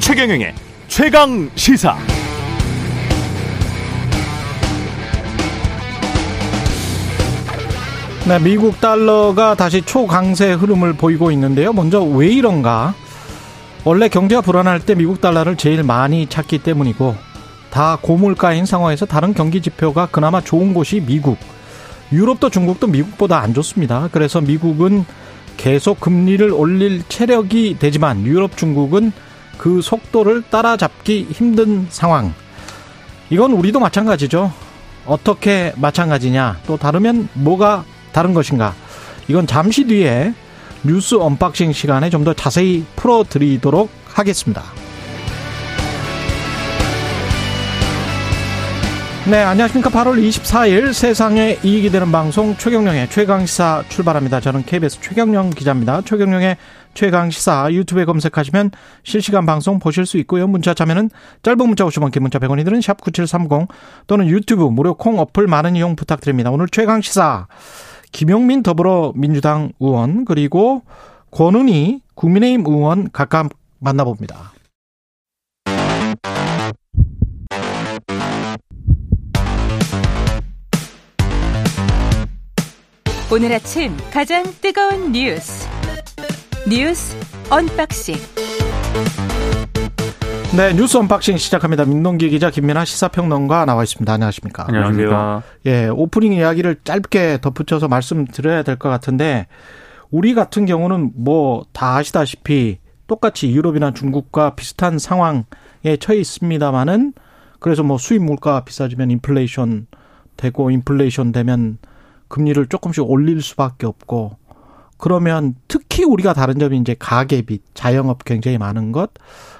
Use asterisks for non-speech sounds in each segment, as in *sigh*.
최경영의 최강 시사. 네, 미국 달러가 다시 초강세 흐름을 보이고 있는데요. 먼저 왜 이런가? 원래 경제가 불안할 때 미국 달러를 제일 많이 찾기 때문이고 다 고물가인 상황에서 다른 경기 지표가 그나마 좋은 곳이 미국. 유럽도 중국도 미국보다 안 좋습니다. 그래서 미국은 계속 금리를 올릴 체력이 되지만 유럽 중국은 그 속도를 따라잡기 힘든 상황. 이건 우리도 마찬가지죠. 어떻게 마찬가지냐? 또 다르면 뭐가 다른 것인가? 이건 잠시 뒤에 뉴스 unboxing 시간에 좀 더 자세히 풀어드리도록 하겠습니다. 네, 안녕하십니까. 8월 24일 세상에 이익이 되는 방송 최경영의 최강시사 출발합니다. 저는 KBS 최경영 기자입니다. 최경영의 최강시사 유튜브에 검색하시면 실시간 방송 보실 수 있고요. 문자 참여는 짧은 문자 50원, 긴 문자 100원이 드는 샵9730 또는 유튜브 무료 콩 어플 많은 이용 부탁드립니다. 오늘 최강시사 김용민 더불어민주당 의원 그리고 권은희 국민의힘 의원 각각 만나봅니다. 오늘 아침 가장 뜨거운 뉴스 뉴스 unboxing 네 뉴스 unboxing 시작합니다. 민동기 기자 김민하 시사평론가 나와 있습니다. 안녕하십니까? 안녕하세요. 예 오프닝 이야기를 짧게 덧붙여서 말씀드려야 될 것 같은데 우리 같은 경우는 뭐 다 아시다시피 똑같이 유럽이나 중국과 비슷한 상황에 처해 있습니다만은 그래서 뭐 수입 물가 비싸지면 인플레이션 되고 인플레이션 되면 금리를 조금씩 올릴 수밖에 없고 그러면 특히 우리가 다른 점이 이제 가계빚, 자영업 굉장히 많은 것,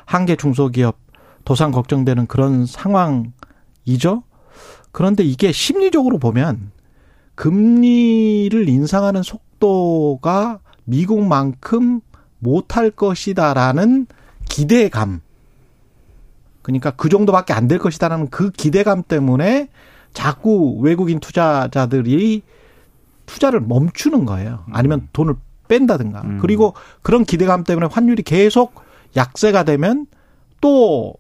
한계 중소기업 도산 걱정되는 그런 상황이죠. 그런데 이게 심리적으로 보면 금리를 인상하는 속도가 미국만큼 못할 것이다라는 기대감. 그러니까 그 정도밖에 안 될 것이다라는 그 기대감 때문에 자꾸 외국인 투자자들이 투자를 멈추는 거예요. 아니면 음. 돈을 뺀다든가. 음. 그리고 그런 기대감 때문에 환율이 계속 약세가 되면 또그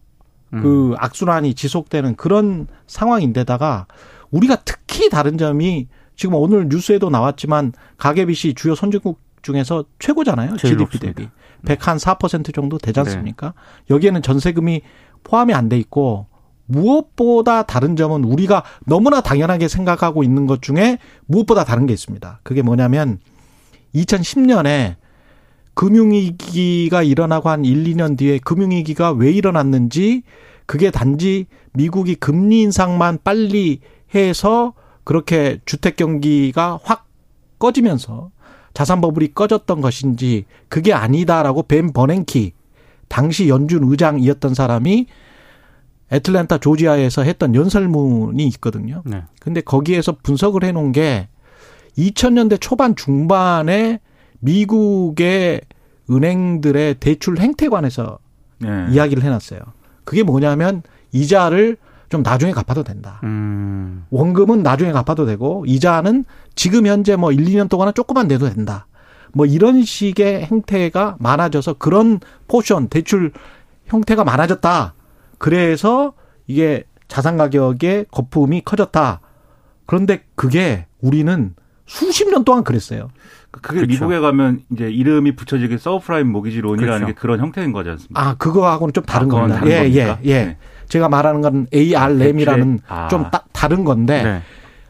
음. 악순환이 지속되는 그런 상황인데다가 우리가 특히 다른 점이 지금 오늘 뉴스에도 나왔지만 가계빚이 주요 선진국 중에서 최고잖아요. GDP 높습니다. 대비. 104% 정도 되지 네. 않습니까? 여기에는 전세금이 포함이 안 돼 있고 무엇보다 다른 점은 우리가 너무나 당연하게 생각하고 있는 것 중에 무엇보다 다른 게 있습니다. 그게 뭐냐면 2010년에 금융위기가 일어나고 한 1, 2년 뒤에 금융위기가 왜 일어났는지 그게 단지 미국이 금리 인상만 빨리 해서 그렇게 주택 경기가 확 꺼지면서 자산 버블이 꺼졌던 것인지 그게 아니다라고 벤 버냉키 당시 연준 의장이었던 사람이 애틀랜타 조지아에서 했던 연설문이 있거든요. 네. 근데 거기에서 분석을 해 놓은 게 2000년대 초반 중반에 미국의 은행들의 대출 행태에 관해서 네. 이야기를 해 놨어요. 그게 뭐냐면 이자를 좀 나중에 갚아도 된다. 음. 원금은 나중에 갚아도 되고 이자는 지금 현재 뭐 1, 2년 동안은 조금만 내도 된다. 뭐 이런 식의 행태가 많아져서 그런 포션 대출 형태가 많아졌다. 그래서 이게 자산 가격의 거품이 커졌다. 그런데 그게 우리는 수십 년 동안 그랬어요. 그게 그렇죠. 미국에 가면 이제 이름이 붙여지게 subprime mortgage loan이라는 그렇죠. 게 그런 형태인 거지 않습니까? 아, 그거하고는 좀 다른 아, 겁니다. 다른 예, 겁니까? 예, 예. 네. 제가 말하는 건 ARM이라는 아. 좀 따, 다른 건데 네.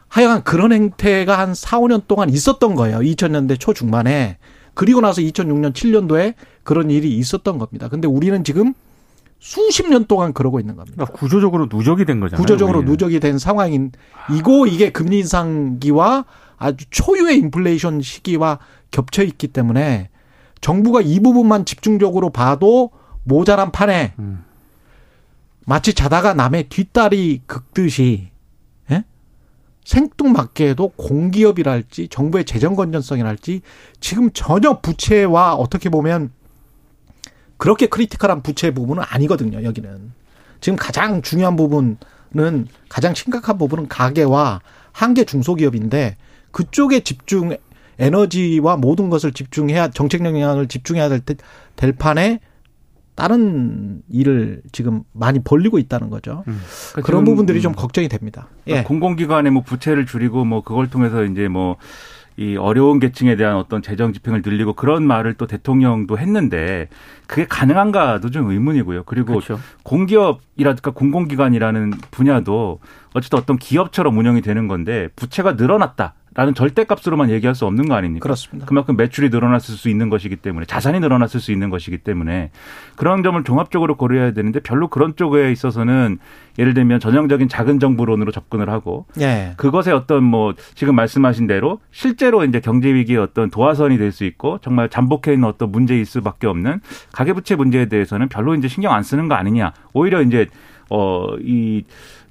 하여간 그런 행태가 한 4, 5년 동안 있었던 거예요. 2000년대 초중반에. 그리고 나서 2006년, 7년도에 그런 일이 있었던 겁니다. 근데 우리는 지금 수십 년 동안 그러고 있는 겁니다. 그러니까 구조적으로 누적이 된 거잖아요. 구조적으로 우리는. 누적이 된 상황인 이고 이게 금리 인상기와 아주 초유의 인플레이션 시기와 겹쳐 있기 때문에 정부가 이 부분만 집중적으로 봐도 모자란 판에 음. 마치 자다가 남의 뒷다리 긁듯이 예? 생뚱맞게도 공기업이랄지 정부의 재정 건전성이랄지 지금 전혀 부채와 어떻게 보면 그렇게 크리티컬한 부채 부분은 아니거든요. 여기는 지금 가장 중요한 부분 가장 심각한 부분은 가계와 한계 중소기업인데 그쪽에 집중 에너지와 모든 것을 집중해야 정책 영향을 집중해야 될, 될 판에 다른 일을 지금 많이 벌리고 있다는 거죠. 음. 그러니까 그런 부분들이 좀 걱정이 됩니다. 그러니까 예. 공공기관의 뭐 부채를 줄이고 뭐 그걸 통해서 이제 뭐 이 어려운 계층에 대한 어떤 재정 집행을 늘리고 그런 말을 또 대통령도 했는데 그게 가능한가도 좀 의문이고요. 그리고 그렇죠. 공기업이라든가 공공기관이라는 분야도 어쨌든 어떤 기업처럼 운영이 되는 건데 부채가 늘어났다. 라는 절대값으로만 얘기할 수 없는 거 아닙니까? 그렇습니다. 그만큼 매출이 늘어났을 수 있는 것이기 때문에 자산이 늘어났을 수 있는 것이기 때문에 그런 점을 종합적으로 고려해야 되는데 별로 그런 쪽에 있어서는 예를 들면 전형적인 작은 정부론으로 접근을 하고 예. 그것에 어떤 뭐 지금 말씀하신 대로 실제로 이제 경제 위기의 어떤 도화선이 될 수 있고 정말 잠복해 있는 어떤 문제일 수밖에 없는 가계부채 문제에 대해서는 별로 이제 신경 안 쓰는 거 아니냐. 오히려 이제 어이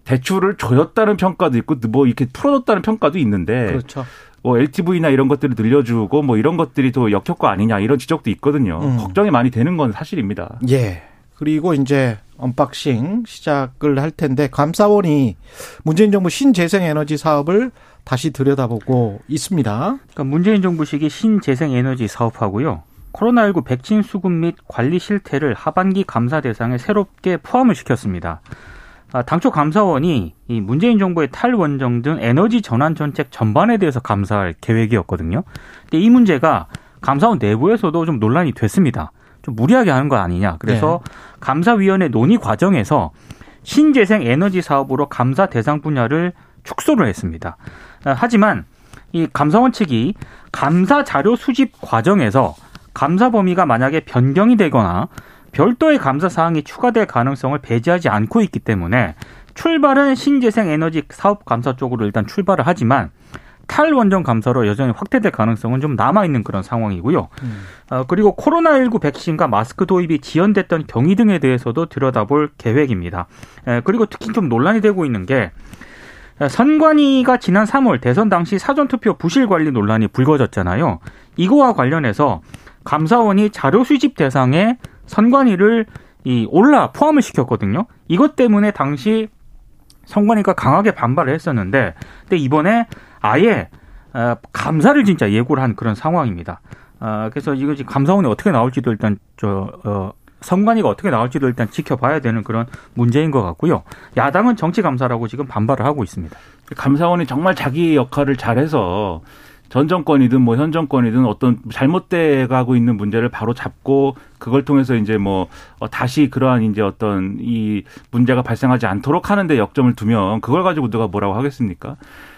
대출을 줘였다는 평가도 있고 뭐 이렇게 풀어줬다는 평가도 있는데 그렇죠. 뭐 LTV나 이런 것들을 늘려주고 뭐 이런 것들이 더 역효과 아니냐 이런 지적도 있거든요. 음. 걱정이 많이 되는 건 사실입니다. 예. 그리고 이제 unboxing 시작을 할 텐데 감사원이 문재인 정부 신재생 에너지 사업을 다시 들여다보고 있습니다. 그러니까 문재인 정부 시기 신재생 에너지 사업하고요. 코로나19 백신 수급 및 관리 실태를 하반기 감사 대상에 새롭게 포함을 시켰습니다. 아, 당초 감사원이 이 문재인 정부의 탈원전 등 에너지 전환 정책 전반에 대해서 감사할 계획이었거든요. 근데 이 문제가 감사원 내부에서도 좀 논란이 됐습니다. 좀 무리하게 하는 거 아니냐. 그래서 네. 감사위원회 논의 과정에서 신재생 에너지 사업으로 감사 대상 분야를 축소를 했습니다. 아, 하지만 이 감사원 측이 감사 자료 수집 과정에서 감사 범위가 만약에 변경이 되거나 별도의 감사 사항이 추가될 가능성을 배제하지 않고 있기 때문에 출발은 신재생 에너지 사업 감사 쪽으로 일단 출발을 하지만 탈원전 감사로 여전히 확대될 가능성은 좀 남아있는 그런 상황이고요. 음. 어, 그리고 코로나19 백신과 마스크 도입이 지연됐던 경위 등에 대해서도 들여다볼 계획입니다. 에, 그리고 특히 좀 논란이 되고 있는 게 선관위가 지난 3월 대선 당시 사전투표 부실 관리 논란이 불거졌잖아요. 이거와 관련해서 감사원이 자료 수집 대상에 선관위를 이 올라 포함을 시켰거든요. 이것 때문에 당시 선관위가 강하게 반발을 했었는데, 근데 이번에 아예 어, 감사를 진짜 예고를 한 그런 상황입니다. 어, 그래서 이거 지금 감사원이 어떻게 나올지도 일단 저 어, 선관위가 어떻게 나올지도 일단 지켜봐야 되는 그런 문제인 것 같고요. 야당은 정치 감사라고 지금 반발을 하고 있습니다. 감사원이 정말 자기 역할을 잘해서 전 정권이든 뭐 현 정권이든 어떤 잘못돼 가고 있는 문제를 바로 잡고 그걸 통해서 이제 뭐 어, 다시 그러한 이제 어떤 이 문제가 발생하지 않도록 하는데 역점을 두면 그걸 가지고 누가 뭐라고 하겠습니까?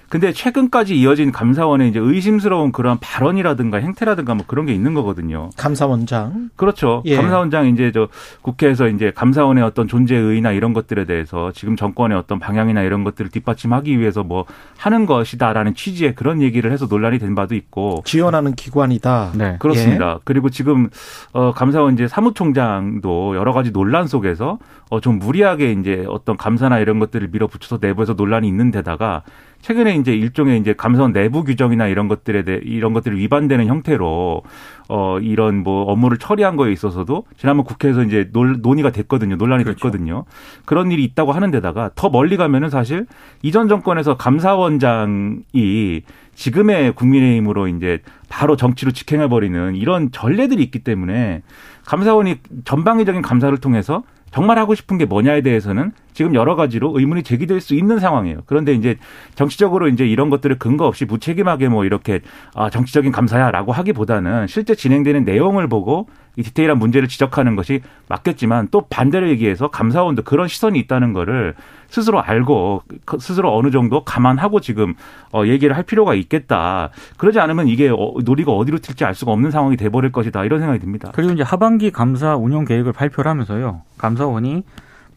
근데 최근까지 이어진 감사원의 이제 의심스러운 그런 발언이라든가 행태라든가 뭐 그런 게 있는 거거든요. 감사원장. 그렇죠. 예. 감사원장 이제 저 국회에서 이제 감사원의 어떤 존재의나 이런 것들에 대해서 지금 정권의 어떤 방향이나 이런 것들을 뒷받침하기 위해서 뭐 하는 것이다라는 취지의 그런 얘기를 해서 논란이 된 바도 있고 지원하는 기관이다. 네. 그렇습니다. 예. 그리고 지금 어 감사원 이제 사무총장도 여러 가지 논란 속에서 어좀 무리하게 이제 어떤 감사나 이런 것들을 밀어붙여서 내부에서 논란이 있는 데다가 최근에 이제 일종의 이제 감사원 내부 규정이나 이런 것들에 대해 이런 것들을 위반되는 형태로 어 이런 뭐 업무를 처리한 거에 있어서도 지난번 국회에서 이제 논, 논의가 됐거든요. 논란이 그렇죠. 됐거든요. 그런 일이 있다고 하는 데다가 더 멀리 가면은 사실 이전 정권에서 감사원장이 지금의 국민의힘으로 이제 바로 정치로 직행해 버리는 이런 전례들이 있기 때문에 감사원이 전방위적인 감사를 통해서 정말 하고 싶은 게 뭐냐에 대해서는 지금 여러 가지로 의문이 제기될 수 있는 상황이에요. 그런데 이제 정치적으로 이제 이런 것들을 근거 없이 무책임하게 뭐 이렇게 아 정치적인 감사야라고 하기보다는 실제 진행되는 내용을 보고 이 디테일한 문제를 지적하는 것이 맞겠지만 또 반대로 얘기해서 감사원도 그런 시선이 있다는 거를 스스로 알고 그 스스로 어느 정도 감안하고 지금 어 얘기를 할 필요가 있겠다. 그러지 않으면 이게 어, 논의가 어디로 튈지 알 수가 없는 상황이 돼 버릴 것이다. 이런 생각이 듭니다. 그리고 이제 하반기 감사 운영 계획을 발표를 하면서요. 감사원이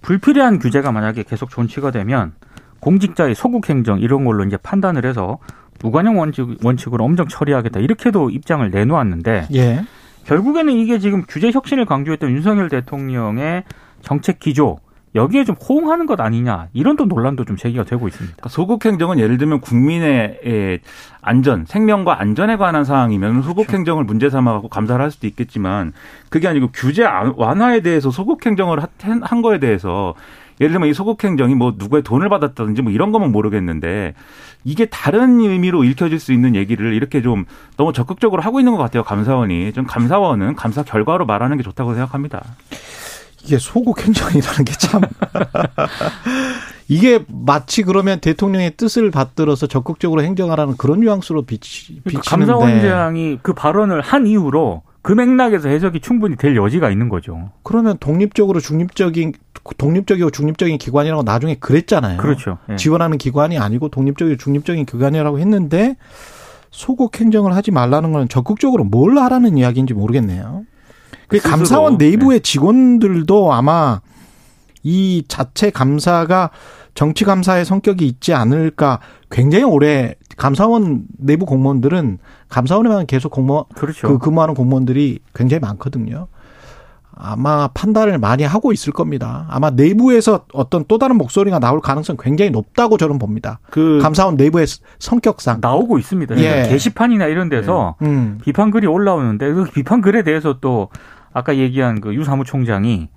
불필요한 규제가 만약에 계속 존치가 되면 공직자의 소국 행정 이런 걸로 이제 판단을 해서 무관용 원칙, 원칙으로 엄정 처리하겠다 이렇게도 입장을 내놓았는데 예. 결국에는 이게 지금 규제 혁신을 강조했던 윤석열 대통령의 정책 기조 여기에 좀 호응하는 것 아니냐 이런 또 논란도 좀 제기가 되고 있습니다. 그러니까 소국 행정은 예를 들면 국민의 안전, 생명과 안전에 관한 사항이면 소국 그렇죠. 행정을 문제 삼아갖고 감사를 할 수도 있겠지만 그게 아니고 규제 완화에 대해서 소국 행정을 한 거에 대해서 예를 들면 이 소극 행정이 뭐 누구의 돈을 받았다든지 뭐 이런 거면 모르겠는데 이게 다른 의미로 읽혀질 수 있는 얘기를 이렇게 좀 너무 적극적으로 하고 있는 것 같아요. 감사원이. 좀 감사원은 감사 결과로 말하는 게 좋다고 생각합니다. 이게 소극 행정이라는 게 참. *laughs* 이게 마치 그러면 대통령의 뜻을 받들어서 적극적으로 행정하라는 그런 뉘앙스로 비치, 그러니까 비치는데. 감사원장이 그 발언을 한 이후로 그 맥락에서 해석이 충분히 될 여지가 있는 거죠. 그러면 독립적으로 중립적인 독립적이고 중립적인 기관이라고 나중에 그랬잖아요. 그렇죠. 예. 지원하는 기관이 아니고 독립적이고 중립적인 기관이라고 했는데 소극 행정을 하지 말라는 건 적극적으로 뭘 하라는 이야기인지 모르겠네요. 그 감사원 내부의 직원들도 아마 이 자체 감사가 정치 감사의 성격이 있지 않을까 굉장히 오래 감사원 내부 공무원들은 감사원에만 계속 공무원 그렇죠. 그 근무하는 공무원들이 굉장히 많거든요. 아마 판단을 많이 하고 있을 겁니다. 아마 내부에서 어떤 또 다른 목소리가 나올 가능성 이 굉장히 높다고 저는 봅니다. 그 감사원 내부의 성격상. 나오고 있습니다. 예. 그러니까 게시판이나 이런 데서 음. 비판 글이 올라오는데 그 비판 글에 대해서 또 아까 얘기한 그 유 사무총장이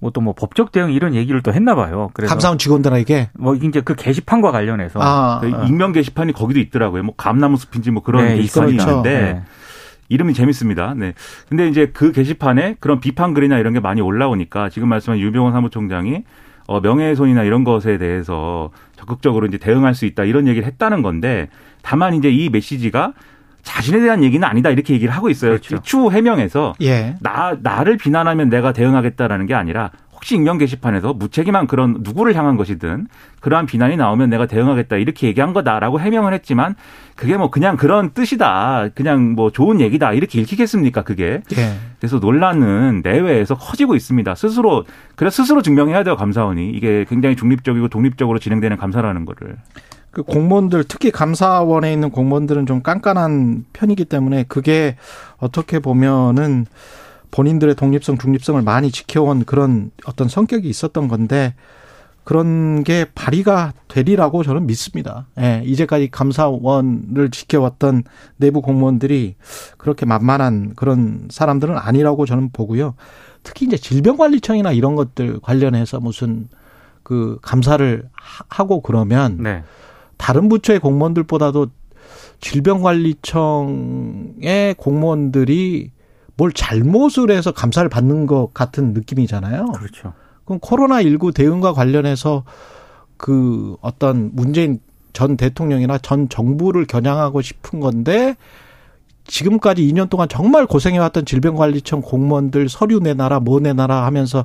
뭐또뭐 법적 대응 이런 얘기를 또 했나 봐요. 그래서 감사원 직원들에게 뭐 이제 그 게시판과 관련해서 아, 그 익명 게시판이 거기도 있더라고요. 뭐 감나무 숲인지 뭐 그런 네, 게시판이 그렇죠. 있는데 네. 이름이 재밌습니다. 네. 근데 이제 그 게시판에 그런 비판 글이나 이런 게 많이 올라오니까 지금 말씀한 유병원 사무총장이 어, 명예훼손이나 이런 것에 대해서 적극적으로 이제 대응할 수 있다 이런 얘기를 했다는 건데 다만 이제 이 메시지가 자신에 대한 얘기는 아니다 이렇게 얘기를 하고 있어요. 그렇죠. 추후 해명에서 예. 나 나를 비난하면 내가 대응하겠다라는 게 아니라 혹시 익명 게시판에서 무책임한 그런 누구를 향한 것이든 그러한 비난이 나오면 내가 대응하겠다 이렇게 얘기한 거다라고 해명을 했지만 그게 뭐 그냥 그런 뜻이다 그냥 뭐 좋은 얘기다 이렇게 읽히겠습니까 그게? 예. 그래서 논란은 내외에서 커지고 있습니다. 스스로 그래 스스로 증명해야 돼요 감사원이. 이게 굉장히 중립적이고 독립적으로 진행되는 감사라는 거를. 그 공무원들 특히 감사원에 있는 공무원들은 좀 깐깐한 편이기 때문에 그게 어떻게 보면은 본인들의 독립성, 중립성을 많이 지켜온 그런 어떤 성격이 있었던 건데 그런 게 발휘가 되리라고 저는 믿습니다. 예, 이제까지 감사원을 지켜왔던 내부 공무원들이 그렇게 만만한 그런 사람들은 아니라고 저는 보고요. 특히 이제 질병관리청이나 이런 것들 관련해서 무슨 그 감사를 하- 하고 그러면 네. 다른 부처의 공무원들보다도 질병관리청의 공무원들이 뭘 잘못을 해서 감사를 받는 것 같은 느낌이잖아요. 그렇죠. 그럼 코로나19 대응과 관련해서 그 어떤 문재인 전 대통령이나 전 정부를 겨냥하고 싶은 건데 지금까지 2년 동안 정말 고생해왔던 질병관리청 공무원들 서류 내놔라 뭐 내놔라 하면서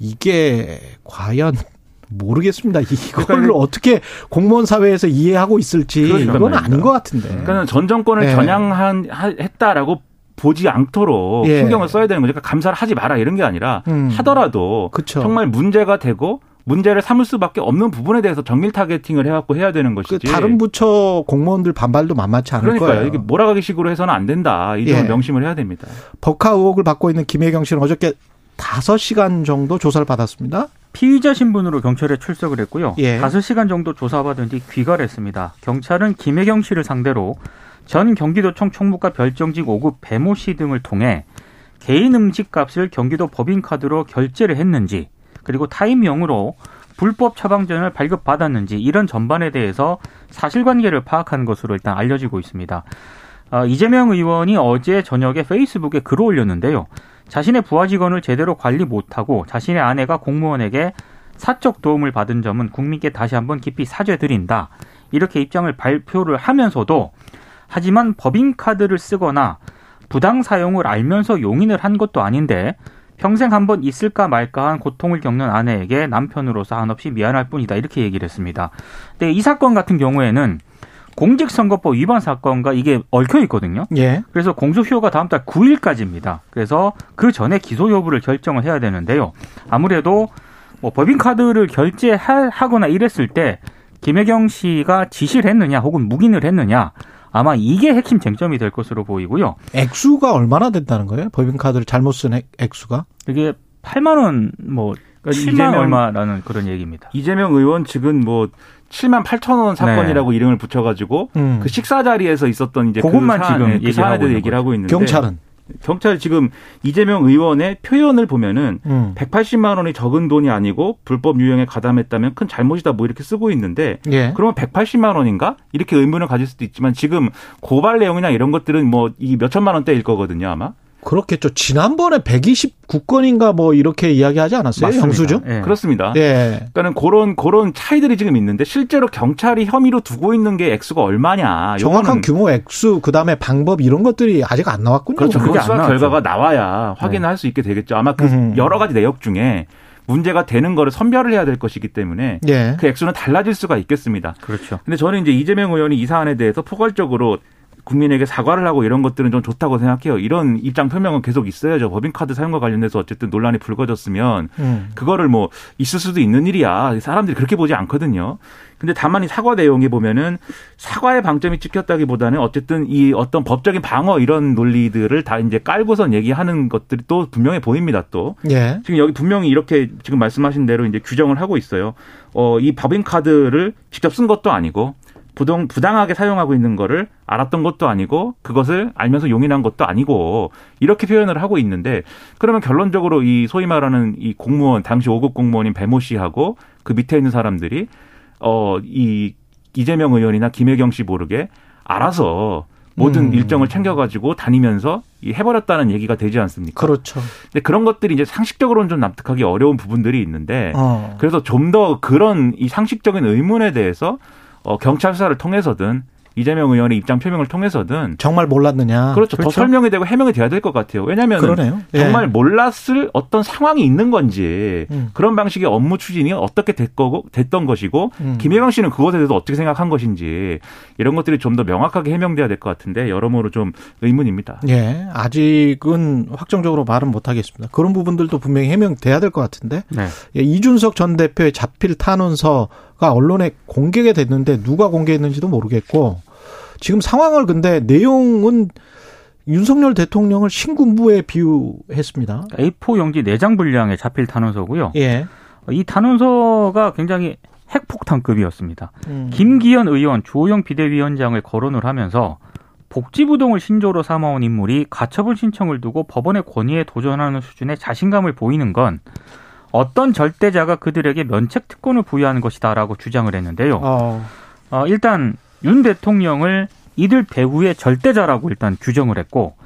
이게 과연 *laughs* 모르겠습니다. 이걸로 그러니까 어떻게 공무원 사회에서 이해하고 있을지 그러니까 그건. 아닌 것 같은데. 그러니까 전 정권을 네. 겨냥한 하- 했다라고 보지 않도록 예. 신경을 써야 되는 거죠. 그러니까 감사를 하지 마라 이런 게 아니라 음. 하더라도 그쵸. 정말 문제가 되고 문제를 삼을 수밖에 없는 부분에 대해서 정밀 타겟팅을 해갖고 해야 되는 그 것이지. 다른 부처 공무원들 반발도 만만치 않을 그러니까요. 거예요. 이게 몰아가기 식으로 해서는 안 된다. 이 점을 예. 명심을 해야 됩니다. 법카 의혹을 받고 있는 김혜경 씨는 어저께 5시간 정도 조사를 받았습니다. 피의자 신분으로 경찰에 출석을 했고요. 예. 5시간 정도 조사받은 뒤 귀가했습니다. 경찰은 김혜경 씨를 상대로 전 경기도청 총무과 별정직 5급 배모 씨 등을 통해 개인 음식값을 경기도 법인카드로 결제를 했는지 그리고 타임용으로 불법 처방전을 발급받았는지 이런 전반에 대해서 사실관계를 파악한 것으로 일단 알려지고 있습니다. 어, 이재명 의원이 어제 저녁에 페이스북에 글을 올렸는데요. 자신의 부하 직원을 제대로 관리 못하고 자신의 아내가 공무원에게 사적 도움을 받은 점은 국민께 다시 한번 깊이 사죄드린다. 이렇게 입장을 발표를 하면서도 하지만 법인카드를 쓰거나 부당 사용을 알면서 용인을 한 것도 아닌데 평생 한 번 있을까 말까 한 고통을 겪는 아내에게 남편으로서 한없이 미안할 뿐이다. 이렇게 얘기를 했습니다. 근데 이 사건 같은 경우에는 공직선거법 위반 사건과 이게 얽혀 있거든요. 예. 그래서 공소시효가 다음 달 9일까지입니다. 그래서 그 전에 기소 여부를 결정을 해야 되는데요. 아무래도 뭐 법인카드를 결제하거나 이랬을 때 김혜경 씨가 지시를 했느냐 혹은 묵인을 했느냐 아마 이게 핵심 쟁점이 될 것으로 보이고요. 액수가 얼마나 된다는 거예요? 법인카드를 잘못 쓴 액- 액수가? 이게 8만 원, 뭐 그러니까 7만 이재명- 얼마라는 그런 얘기입니다. 이재명 의원 측은 뭐 7만 8천 원 사건이라고 이름을 붙여가지고 음. 그 식사 자리에서 있었던 이제 그것만 그 사안에, 지금 그 얘기를 사안에 있는 얘기를. 하고 있는데 경찰은 경찰 지금 이재명 의원의 표현을 보면은 음. 180만 원이 적은 돈이 아니고 불법 유형에 가담했다면 큰 잘못이다 뭐 이렇게 쓰고 있는데 예. 그러면 180만 원인가 이렇게 의문을 가질 수도 있지만 지금 고발 내용이나 이런 것들은 뭐 이 몇천만 원대일 거거든요 아마 그렇겠죠. 지난번에 129건인가 뭐 이렇게 이야기하지 않았어요? 맞습니다. 영수증? 예. 그렇습니다. 예. 그러니까는 그런 그런 차이들이 지금 있는데 실제로 경찰이 혐의로 두고 있는 게 액수가 얼마냐 정확한 규모 액수 그다음에 방법 이런 것들이 아직 안 나왔군요. 그렇죠. 그게 수사. 결과가 나와야 확인을 할수 있게 되겠죠. 아마 그 음. 여러 가지 내역 중에 문제가 되는 거를 선별을 해야 될 것이기 때문에 예. 그 액수는 달라질 수가 있겠습니다. 그렇죠. 근데 저는 이제 이재명 의원이 이 사안에 대해서 포괄적으로 국민에게 사과를 하고 이런 것들은 좀 좋다고 생각해요. 이런 입장 표명은 계속 있어야죠. 법인카드 사용과 관련돼서 어쨌든 논란이 불거졌으면 음. 그거를 뭐 있을 수도 있는 일이야. 사람들이 그렇게 보지 않거든요. 근데 다만 이 사과 내용에 보면은 사과의 방점이 찍혔다기보다는 어쨌든 이 어떤 법적인 방어 이런 논리들을 다 이제 깔고선 얘기하는 것들이 또 분명해 보입니다. 또 예. 지금 여기 분명히 이렇게 지금 말씀하신 대로 이제 규정을 하고 있어요. 어, 이 법인카드를 직접 쓴 것도 아니고 부동, 부당하게 사용하고 있는 거를 알았던 것도 아니고 그것을 알면서 용인한 것도 아니고 이렇게 표현을 하고 있는데 그러면 결론적으로 이 소위 말하는 이 공무원, 당시 5급 공무원인 배모 씨하고 그 밑에 있는 사람들이 어, 이 이재명 의원이나 김혜경 씨 모르게 알아서 모든 음. 일정을 챙겨가지고 다니면서 이 해버렸다는 얘기가 되지 않습니까? 그렇죠. 근데 그런 것들이 이제 상식적으로는 좀 납득하기 어려운 부분들이 있는데 어. 그래서 좀 더 그런 이 상식적인 의문에 대해서 어, 경찰 수사를 통해서든 이재명 의원의 입장 표명을 통해서든 정말 몰랐느냐. 그렇죠. 더 설명이 되고 해명이 돼야 될 것 같아요. 왜냐하면 그러네요. 예. 정말 몰랐을 어떤 상황이 있는 건지 음. 그런 방식의 업무 추진이 어떻게 됐 거고 됐던 것이고 음. 김혜경 씨는 그것에 대해서 어떻게 생각한 것인지 이런 것들이 좀 더 명확하게 해명돼야 될 것 같은데 여러모로 좀 의문입니다. 예. 아직은 확정적으로 말은 못 하겠습니다. 그런 부분들도 분명히 해명돼야 될 것 같은데. 네. 예, 이준석 전 대표의 자필 탄원서가 언론에 공개가 됐는데 누가 공개했는지도 모르겠고 지금 상황을 근데 내용은 윤석열 대통령을 신군부에 비유했습니다. A4 용지 4장 분량의 자필 탄원서고요. 예. 이 탄원서가 굉장히 핵폭탄급이었습니다. 음. 김기현 의원, 주호영 비대위원장을 거론을 하면서 복지부동을 신조로 삼아온 인물이 가처분 신청을 두고 법원의 권위에 도전하는 수준의 자신감을 보이는 건 어떤 절대자가 그들에게 면책 특권을 부여하는 것이다라고 주장을 했는데요. 어. 어, 일단 윤 대통령을 이들 배후의 절대자라고 일단 규정을 했고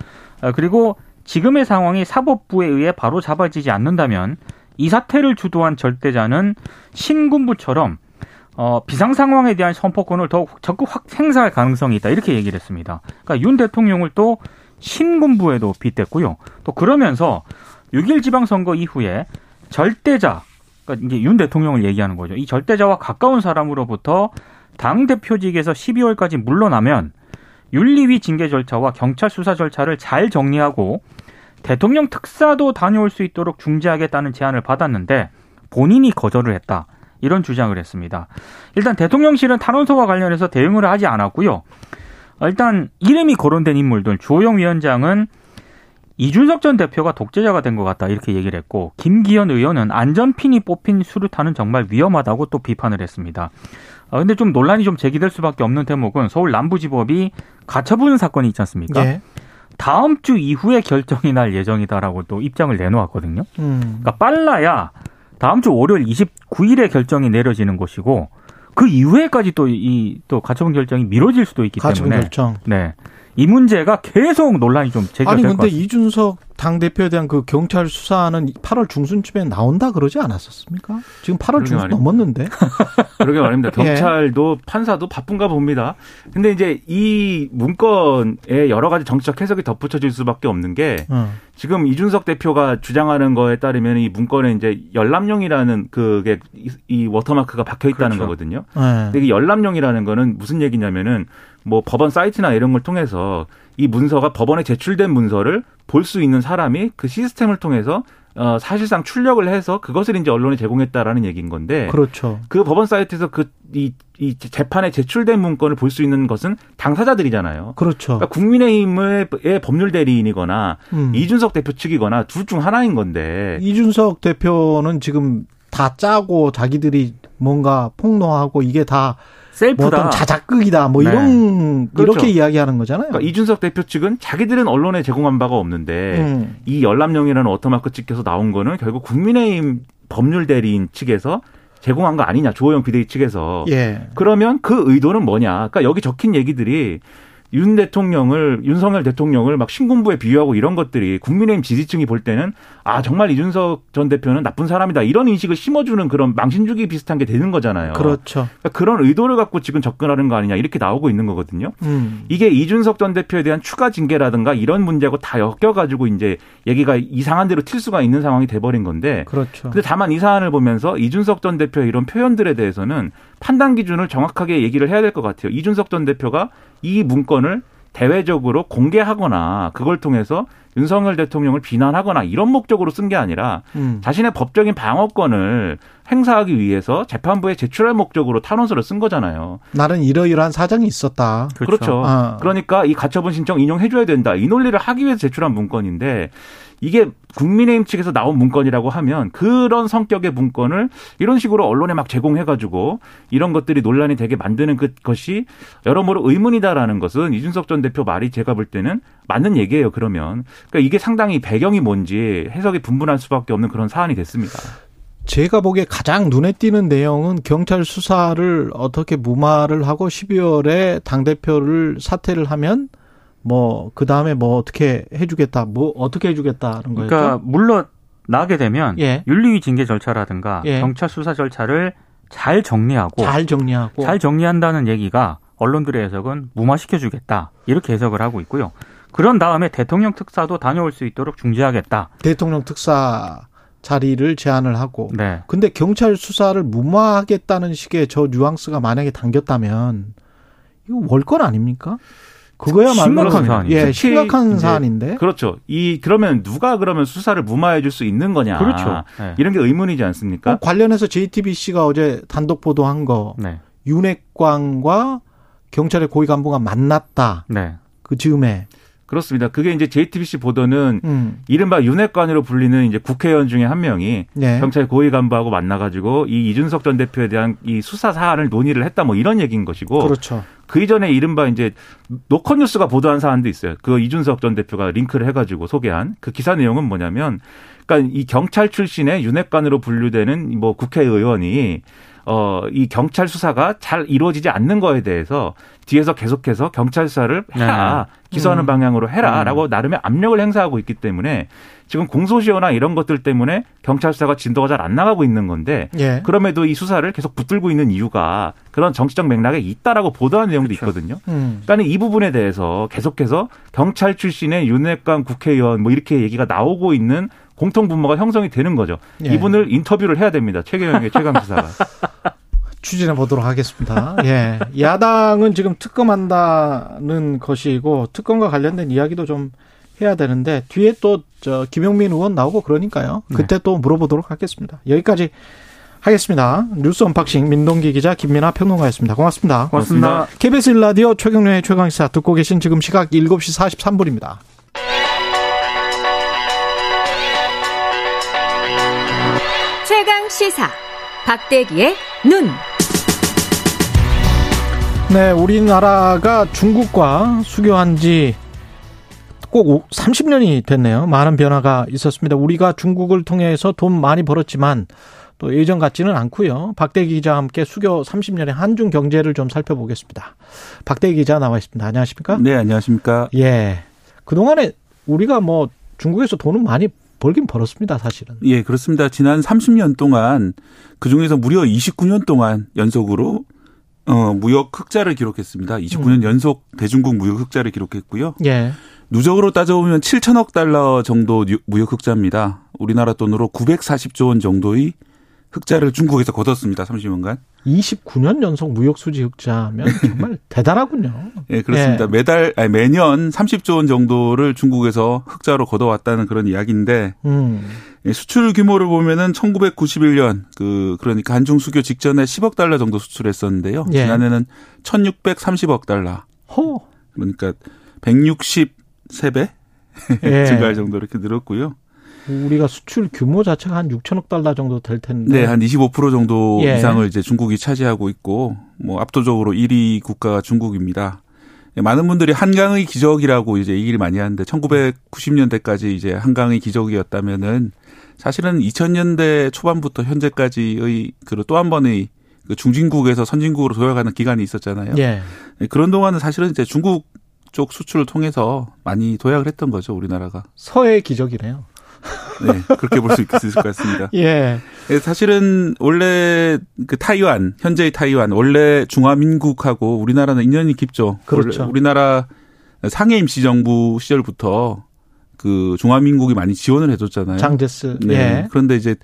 어, 그리고 지금의 상황이 사법부에 의해 바로 잡아지지 않는다면 이 사태를 주도한 절대자는 신군부처럼 어, 비상 상황에 대한 선포권을 더욱 적극 확 행사할 가능성이 있다 이렇게 얘기를 했습니다. 그러니까 윤 대통령을 또 신군부에도 빗댔고요. 또 그러면서 6일 지방선거 이후에 절대자, 그러니까 이제 윤 대통령을 얘기하는 거죠. 이 절대자와 가까운 사람으로부터 당 대표직에서 12월까지 물러나면 윤리위 징계 절차와 경찰 수사 절차를 잘 정리하고 대통령 특사도 다녀올 수 있도록 중지하겠다는 제안을 받았는데 본인이 거절을 했다. 이런 주장을 했습니다. 일단 대통령실은 탄원서와 관련해서 대응을 하지 않았고요. 어, 일단 이름이 거론된 인물들 주호영 위원장은 이준석 전 대표가 독재자가 된 것 같다 이렇게 얘기를 했고 김기현 의원은 안전핀이 뽑힌 수류탄은 정말 위험하다고 또 비판을 했습니다. 아, 근데 좀 논란이 좀 제기될 수밖에 없는 대목은 서울 남부지법이 가처분 사건이 있지 않습니까? 예. 다음 주 이후에 결정이 날 예정이다라고 또 입장을 내놓았거든요. 음. 그러니까 빨라야 다음 주 월요일 29일에 결정이 내려지는 것이고 그 이후에까지 또 이또 가처분 결정이 미뤄질 수도 있기 가처분 때문에 결정. 네. 이 문제가 계속 논란이 좀 제기가 아니 근데 같습니다. 이준석 당 대표에 대한 그 경찰 수사는 8월 중순쯤에 나온다 그러지 않았었습니까? 지금 8월 그러게 중순 말입니다. 넘었는데. *laughs* 그러게 말입니다. 예. 경찰도 판사도 바쁜가 봅니다. 근데 이제 이 문건에 여러 가지 정치적 해석이 덧붙여질 수밖에 없는 게 어. 지금 이준석 대표가 주장하는 거에 따르면 이 문건에 이제 열람용이라는 그게 이- 이 워터마크가 박혀 있다는 그렇죠. 거거든요. 예. 근데 이 열람용이라는 거는 무슨 얘기냐면은 뭐 법원 사이트나 이런 걸 통해서 이 문서가 법원에 제출된 문서를 볼 수 있는 사람이 그 시스템을 통해서 어 사실상 출력을 해서 그것을 이제 언론에 제공했다라는 얘기인 건데 그렇죠. 그 법원 사이트에서 그 이 이 재판에 제출된 문건을 볼 수 있는 것은 당사자들이잖아요. 그렇죠. 그러니까 국민의힘의 의 법률 대리인이거나 음. 이준석 대표 측이거나 둘 중 하나인 건데 이준석 대표는 지금 다 짜고 자기들이 뭔가 폭로하고 이게 다 셀프다. 뭐 어떤 자작극이다. 뭐 네. 이런 그렇죠. 이렇게 이야기하는 거잖아요. 그러니까 이준석 대표 측은 자기들은 언론에 제공한 바가 없는데 음. 이 열람용이라는 워터마크 찍혀서 나온 거는 결국 국민의힘 법률 대리인 측에서 제공한 거 아니냐 주호영 비대위 측에서 예. 그러면 그 의도는 뭐냐? 그러니까 여기 적힌 얘기들이 윤 대통령을 윤석열 대통령을 막 신군부에 비유하고 이런 것들이 국민의힘 지지층이 볼 때는 아 정말 이준석 전 대표는 나쁜 사람이다 이런 인식을 심어주는 그런 망신주기 비슷한 게 되는 거잖아요. 그렇죠. 그러니까 그런 의도를 갖고 지금 접근하는 거 아니냐 이렇게 나오고 있는 거거든요. 음. 이게 이준석 전 대표에 대한 추가 징계라든가 이런 문제하고 다 엮여가지고 이제 얘기가 이상한 대로 튈 수가 있는 상황이 돼버린 건데 그렇죠. 근데 다만 이 사안을 보면서 이준석 전 대표의 이런 표현들에 대해서는 판단 기준을 정확하게 얘기를 해야 될 것 같아요. 이준석 전 대표가 이 문건을 대외적으로 공개하거나 그걸 통해서 윤석열 대통령을 비난하거나 이런 목적으로 쓴 게 아니라 음. 자신의 법적인 방어권을 행사하기 위해서 재판부에 제출할 목적으로 탄원서를 쓴 거잖아요. 나는 이러이러한 사정이 있었다. 그렇죠. 아. 그러니까 이 가처분 신청 인용해줘야 된다. 이 논리를 하기 위해서 제출한 문건인데 이게 국민의힘 측에서 나온 문건이라고 하면 그런 성격의 문건을 이런 식으로 언론에 막 제공해가지고 이런 것들이 논란이 되게 만드는 그것이 여러모로 의문이다라는 것은 이준석 전 대표 말이 제가 볼 때는 맞는 얘기예요. 그러면 그러니까 이게 상당히 배경이 뭔지 해석이 분분할 수밖에 없는 그런 사안이 됐습니다. 제가 보기에 가장 눈에 띄는 내용은 경찰 수사를 어떻게 무마를 하고 12월에 당대표를 사퇴를 하면 뭐, 그 다음에 뭐 어떻게 해주겠다, 뭐 어떻게 해주겠다는 거였죠. 그러니까 물론 나게 되면 예. 윤리위 징계 절차라든가 예. 경찰 수사 절차를 잘 정리하고 잘 정리하고. 잘 정리한다는 얘기가 언론들의 해석은 무마시켜주겠다 이렇게 해석을 하고 있고요. 그런 다음에 대통령 특사도 다녀올 수 있도록 중지하겠다. 대통령 특사 자리를 제안을 하고. 네. 근데 경찰 수사를 무마하겠다는 식의 저 뉘앙스가 만약에 담겼다면 이거 월권 아닙니까? 그거야말로 심각한 사안이죠. 예, 심각한 사안인데. 그렇죠. 이 그러면 누가 그러면 수사를 무마해 줄 수 있는 거냐? 그렇죠. 네. 이런 게 의문이지 않습니까? 그 관련해서 JTBC가 어제 단독 보도한 거 네. 윤핵관과 경찰의 고위 간부가 만났다. 네. 그 즈음에. 그렇습니다. 그게 이제 JTBC 보도는 음. 이른바 윤핵관으로 불리는 이제 국회의원 중에 한 명이 네. 경찰 고위 간부하고 만나가지고 이 이준석 전 대표에 대한 이 수사 사안을 논의를 했다 뭐 이런 얘기인 것이고 그렇죠. 그 이전에 이른바 이제 노컷뉴스가 보도한 사안도 있어요. 그 이준석 전 대표가 링크를 해가지고 소개한 그 기사 내용은 뭐냐면, 그러니까 이 경찰 출신의 윤핵관으로 분류되는 뭐 국회의원이 어 이 경찰 수사가 잘 이루어지지 않는 거에 대해서 뒤에서 계속해서 경찰 수사를 해라 기소하는 음. 방향으로 해라라고 나름의 압력을 행사하고 있기 때문에 지금 공소시효나 이런 것들 때문에 경찰 수사가 진도가 잘 안 나가고 있는 건데 예. 그럼에도 이 수사를 계속 붙들고 있는 이유가 그런 정치적 맥락에 있다라고 보도한 내용도 있거든요. 음. 그러니까 이 부분에 대해서 계속해서 경찰 출신의 윤핵관 국회의원 뭐 이렇게 얘기가 나오고 있는 공통 분모가 형성이 되는 거죠. 예. 이분을 인터뷰를 해야 됩니다. 최경영의 최강시사가. *laughs* 추진해 보도록 하겠습니다. 예. 야당은 지금 특검한다는 것이고 특검과 관련된 이야기도 좀 해야 되는데 뒤에 또 저 김용민 의원 나오고 그러니까요. 그때 또 물어보도록 하겠습니다. 여기까지 하겠습니다. 뉴스 언박싱 민동기 기자 김민아 평론가였습니다. 고맙습니다. 고맙습니다. KBS 1라디오 최경영의 최강시사 듣고 계신 지금 시각 7시 43분입니다. 최강 시사 박대기의 눈. 네, 우리나라가 중국과 수교한 지 꼭 30년이 됐네요. 많은 변화가 있었습니다. 우리가 중국을 통해서 돈 많이 벌었지만 또 예전 같지는 않고요. 박대기 기자와 함께 수교 30년의 한중 경제를 좀 살펴보겠습니다. 박대기 기자 나와 있습니다. 안녕하십니까? 네, 안녕하십니까. 예. 그동안에 우리가 뭐 중국에서 돈은 많이 벌긴 벌었습니다, 사실은. 예, 그렇습니다. 지난 30년 동안 그 중에서 무려 29년 동안 연속으로 어, 무역 흑자를 기록했습니다. 29년 연속 대중국 무역 흑자를 기록했고요. 예. 누적으로 따져보면 7천억 달러 정도 뉴- 무역 흑자입니다. 우리나라 돈으로 940조 원 정도의 흑자를 중국에서 거뒀습니다. 30년간. 29년 연속 무역 수지 흑자면 정말 *laughs* 대단하군요. 예, 그렇습니다. 예. 매달 아니, 매년 30조 원 정도를 중국에서 흑자로 거둬왔다는 그런 이야기인데 음. 예, 수출 규모를 보면은 1991년 그 그러니까 한중 수교 직전에 10억 달러 정도 수출했었는데요. 예. 지난해는 1,630억 달러. 허. 그러니까 163배 예. *laughs* 증가할 정도 이렇게 늘었고요. 우리가 수출 규모 자체가 한 6천억 달러 정도 될 텐데. 네, 한 25% 정도 예. 이상을 이제 중국이 차지하고 있고 뭐 압도적으로 1위 국가가 중국입니다. 예, 많은 분들이 한강의 기적이라고 이제 얘기를 많이 하는데 1990년대까지 이제 한강의 기적이었다면은 사실은 2000년대 초반부터 현재까지의 그 또 한 번의 그 중진국에서 선진국으로 도약하는 기간이 있었잖아요. 예. 예, 그런 동안은 사실은 이제 중국 쪽 수출을 통해서 많이 도약을 했던 거죠, 우리나라가. 서해의 기적이네요. 네, 그렇게 볼 수 있을 것 같습니다. *laughs* 예. 예, 사실은 원래 그 타이완, 현재의 타이완, 원래 중화민국하고 우리나라는 인연이 깊죠. 그렇죠. 우리나라 상해 임시정부 시절부터 그 중화민국이 많이 지원을 해줬잖아요. 장제스. 네. 예. 그런데 이제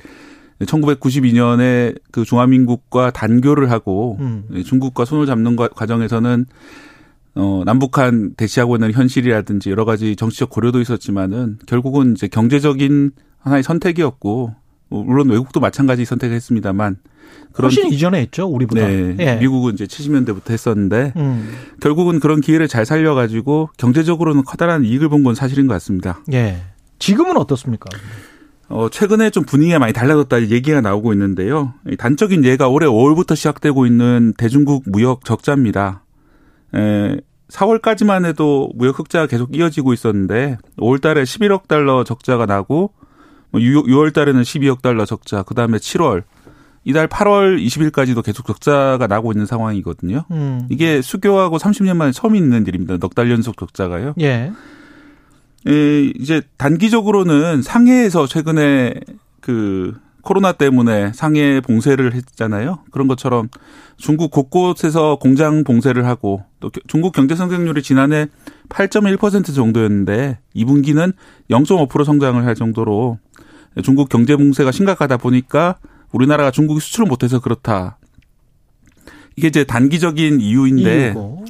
1992년에 그 중화민국과 단교를 하고 음. 중국과 손을 잡는 과- 과정에서는 어, 남북한 대치하고 있는 현실이라든지 여러 가지 정치적 고려도 있었지만은 결국은 이제 경제적인 하나의 선택이었고 뭐 물론 외국도 마찬가지 선택했습니다만 그런 훨씬 이전에 했죠, 우리보다. 네, 예. 미국은 이제 70년대부터 했었는데 음. 결국은 그런 기회를 잘 살려가지고 경제적으로는 커다란 이익을 본 건 사실인 것 같습니다. 예. 지금은 어떻습니까? 어, 최근에 좀 분위기가 많이 달라졌다 얘기가 나오고 있는데요. 이 단적인 예가 올해 5월부터 시작되고 있는 대중국 무역 적자입니다. 에, 4월까지만 해도 무역 흑자가 계속 이어지고 있었는데 5월 달에 11억 달러 적자가 나고 6월 달에는 12억 달러 적자, 그다음에 7월 이달 8월 20일까지도 계속 적자가 나고 있는 상황이거든요. 음. 이게 수교하고 30년 만에 처음 있는 일입니다. 넉 달 연속 적자가요. 예. 예, 이제 단기적으로는 상해에서 최근에 그 코로나 때문에 상해 봉쇄를 했잖아요. 그런 것처럼 중국 곳곳에서 공장 봉쇄를 하고 또 겨- 중국 경제 성장률이 지난해 8.1% 정도였는데 2분기는 0.5% 성장을 할 정도로 중국 경제 봉쇄가 심각하다 보니까 우리나라가 중국이 수출을 못해서 그렇다. 이게 이제 단기적인 이유인데 이유고.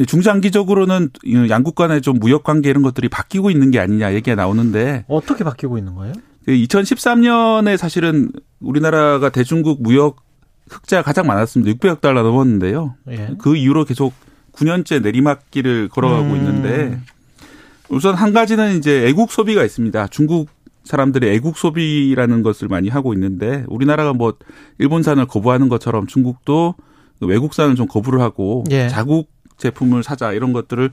예, 중장기적으로는 이 양국 간의 좀 무역 관계 이런 것들이 바뀌고 있는 게 아니냐 얘기가 나오는데 어떻게 바뀌고 있는 거예요? 2013년에 사실은 우리나라가 대중국 무역 흑자가 가장 많았습니다. 600억 달러 넘었는데요. 예. 그 이후로 계속 9년째 내리막길을 걸어가고 음. 있는데 우선 한 가지는 이제 애국 소비가 있습니다. 중국 사람들이 애국 소비라는 것을 많이 하고 있는데 우리나라가 뭐 일본산을 거부하는 것처럼 중국도 그 외국산을 좀 거부를 하고 예. 자국 제품을 사자 이런 것들을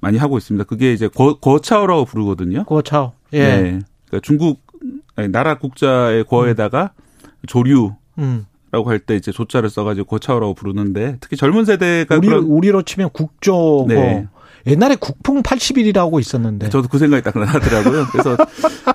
많이 하고 있습니다. 그게 이제 거, 거차오라고 부르거든요. 고차오. 예. 네. 그러니까 중국 나라 국자의 거에다가 조류라고 음. 할때 이제 조자를 써가지고 거차오라고 부르는데 특히 젊은 세대가 우리, 그런 우리로 치면 국조고 네. 옛날에 국풍 80일이라고 있었는데. 저도 그 생각이 딱 나더라고요. 그래서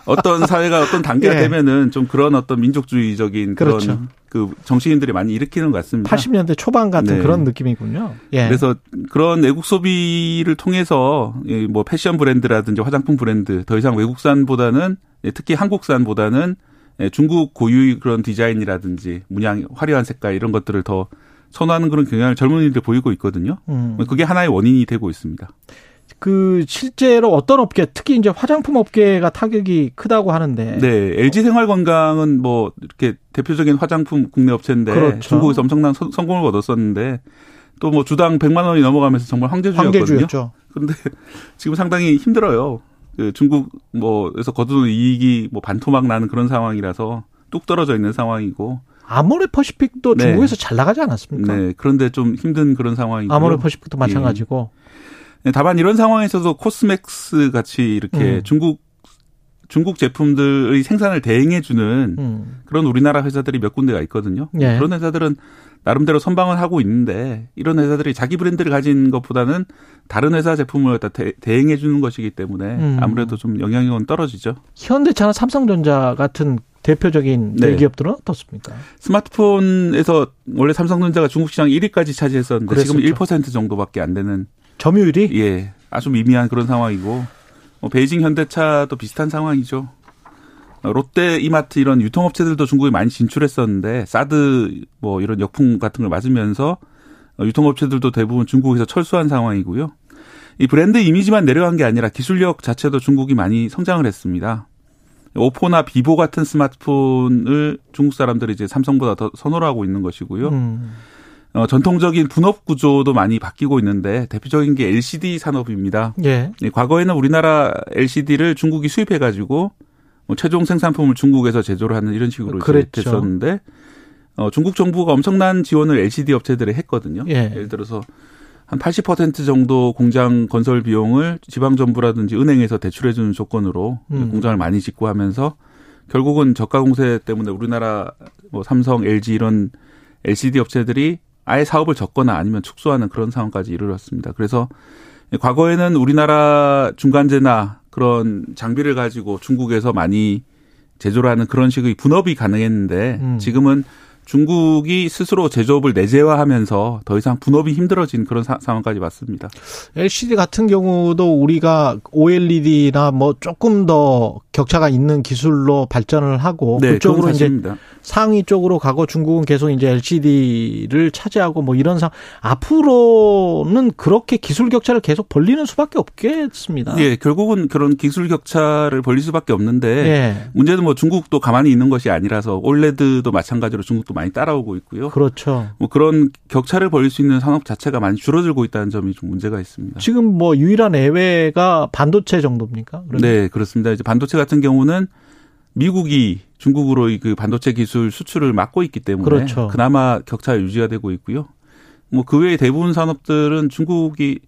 어떤 사회가 어떤 단계가 예. 되면은 좀 그런 어떤 민족주의적인 그런 그렇죠. 그 정치인들이 많이 일으키는 것 같습니다. 80년대 초반 같은 네. 그런 느낌이군요. 예. 그래서 그런 외국 소비를 통해서 이뭐 패션 브랜드라든지 화장품 브랜드 더 이상 외국산보다는 예, 특히 한국산보다는 예, 중국 고유의 그런 디자인이라든지 문양 화려한 색깔 이런 것들을 더 선호하는 그런 경향을 젊은이들 보이고 있거든요. 음. 그게 하나의 원인이 되고 있습니다. 그 실제로 어떤 업계, 특히 이제 화장품 업계가 타격이 크다고 하는데. 네, LG 생활건강은 뭐 이렇게 대표적인 화장품 국내 업체인데 그렇죠. 중국에서 엄청난 서- 성공을 거뒀었는데 또 뭐 주당 100만 원이 넘어가면서 정말 황제주였거든요. 황제주였죠. 그런데 *laughs* 지금 상당히 힘들어요. 그 중국 뭐에서 거두는 이익이 뭐 반토막 나는 그런 상황이라서 뚝 떨어져 있는 상황이고. 아모레 퍼시픽도 네. 중국에서 잘 나가지 않았습니까? 네. 그런데 좀 힘든 그런 상황이고. 아모레 퍼시픽도 마찬가지고. 네, 다만 이런 상황에서도 코스맥스 같이 이렇게 음. 중국 중국 제품들의 생산을 대행해 주는 음. 그런 우리나라 회사들이 몇 군데가 있거든요. 예. 그런 회사들은 나름대로 선방을 하고 있는데 이런 회사들이 자기 브랜드를 가진 것보다는 다른 회사 제품을 갖다 대, 대행해 주는 것이기 때문에 음. 아무래도 좀 영향력은 떨어지죠. 현대차나 삼성전자 같은 대표적인 네. 대기업들은 어떻습니까? 스마트폰에서 원래 삼성전자가 중국 시장 1위까지 차지했었는데 지금 그랬었죠. 1% 정도밖에 안 되는 점유율이 예 아주 미미한 그런 상황이고 뭐 베이징 현대차도 비슷한 상황이죠. 어, 롯데 이마트 이런 유통업체들도 중국에 많이 진출했었는데 사드 뭐 이런 역풍 같은 걸 맞으면서 어, 유통업체들도 대부분 중국에서 철수한 상황이고요. 이 브랜드 이미지만 내려간 게 아니라 기술력 자체도 중국이 많이 성장을 했습니다. 오포나 비보 같은 스마트폰을 중국 사람들이 이제 삼성보다 더 선호를 하고 있는 것이고요. 음. 어, 전통적인 분업 구조도 많이 바뀌고 있는데 대표적인 게 LCD 산업입니다. 예. 예, 과거에는 우리나라 LCD를 중국이 수입해 가지고 뭐 최종 생산품을 중국에서 제조를 하는 이런 식으로 그랬죠. 됐었는데 어, 중국 정부가 엄청난 지원을 LCD 업체들에 했거든요. 예. 예를 들어서 한 80% 정도 공장 건설 비용을 지방 정부라든지 은행에서 대출해 주는 조건으로 음. 공장을 많이 짓고 하면서 결국은 저가 공세 때문에 우리나라 뭐 삼성, LG 이런 LCD 업체들이 아예 사업을 접거나 아니면 축소하는 그런 상황까지 이르렀습니다. 그래서 과거에는 우리나라 중간재나 그런 장비를 가지고 중국에서 많이 제조를 하는 그런 식의 분업이 가능했는데 음. 지금은 중국이 스스로 제조업을 내재화하면서 더 이상 분업이 힘들어진 그런 사, 상황까지 왔습니다. LCD 같은 경우도 우리가 OLED나 뭐 조금 더 격차가 있는 기술로 발전을 하고 네, 그쪽으로 이제. 상위 쪽으로 가고 중국은 계속 이제 LCD를 차지하고 뭐 이런 상 앞으로는 그렇게 기술 격차를 계속 벌리는 수밖에 없겠습니다. 예, 결국은 그런 기술 격차를 벌릴 수밖에 없는데 예. 문제는 뭐 중국도 가만히 있는 것이 아니라서 올레드도 마찬가지로 중국도 많이 따라오고 있고요. 그렇죠. 뭐 그런 격차를 벌릴 수 있는 산업 자체가 많이 줄어들고 있다는 점이 좀 문제가 있습니다. 지금 뭐 유일한 예외가 반도체 정도입니까? 그러면? 네, 그렇습니다. 이제 반도체 같은 경우는 미국이 중국으로 이그 반도체 기술 수출을 막고 있기 때문에 그렇죠. 그나마 격차가 유지가 되고 있고요. 뭐 그 외에 대부분 산업들은 중국이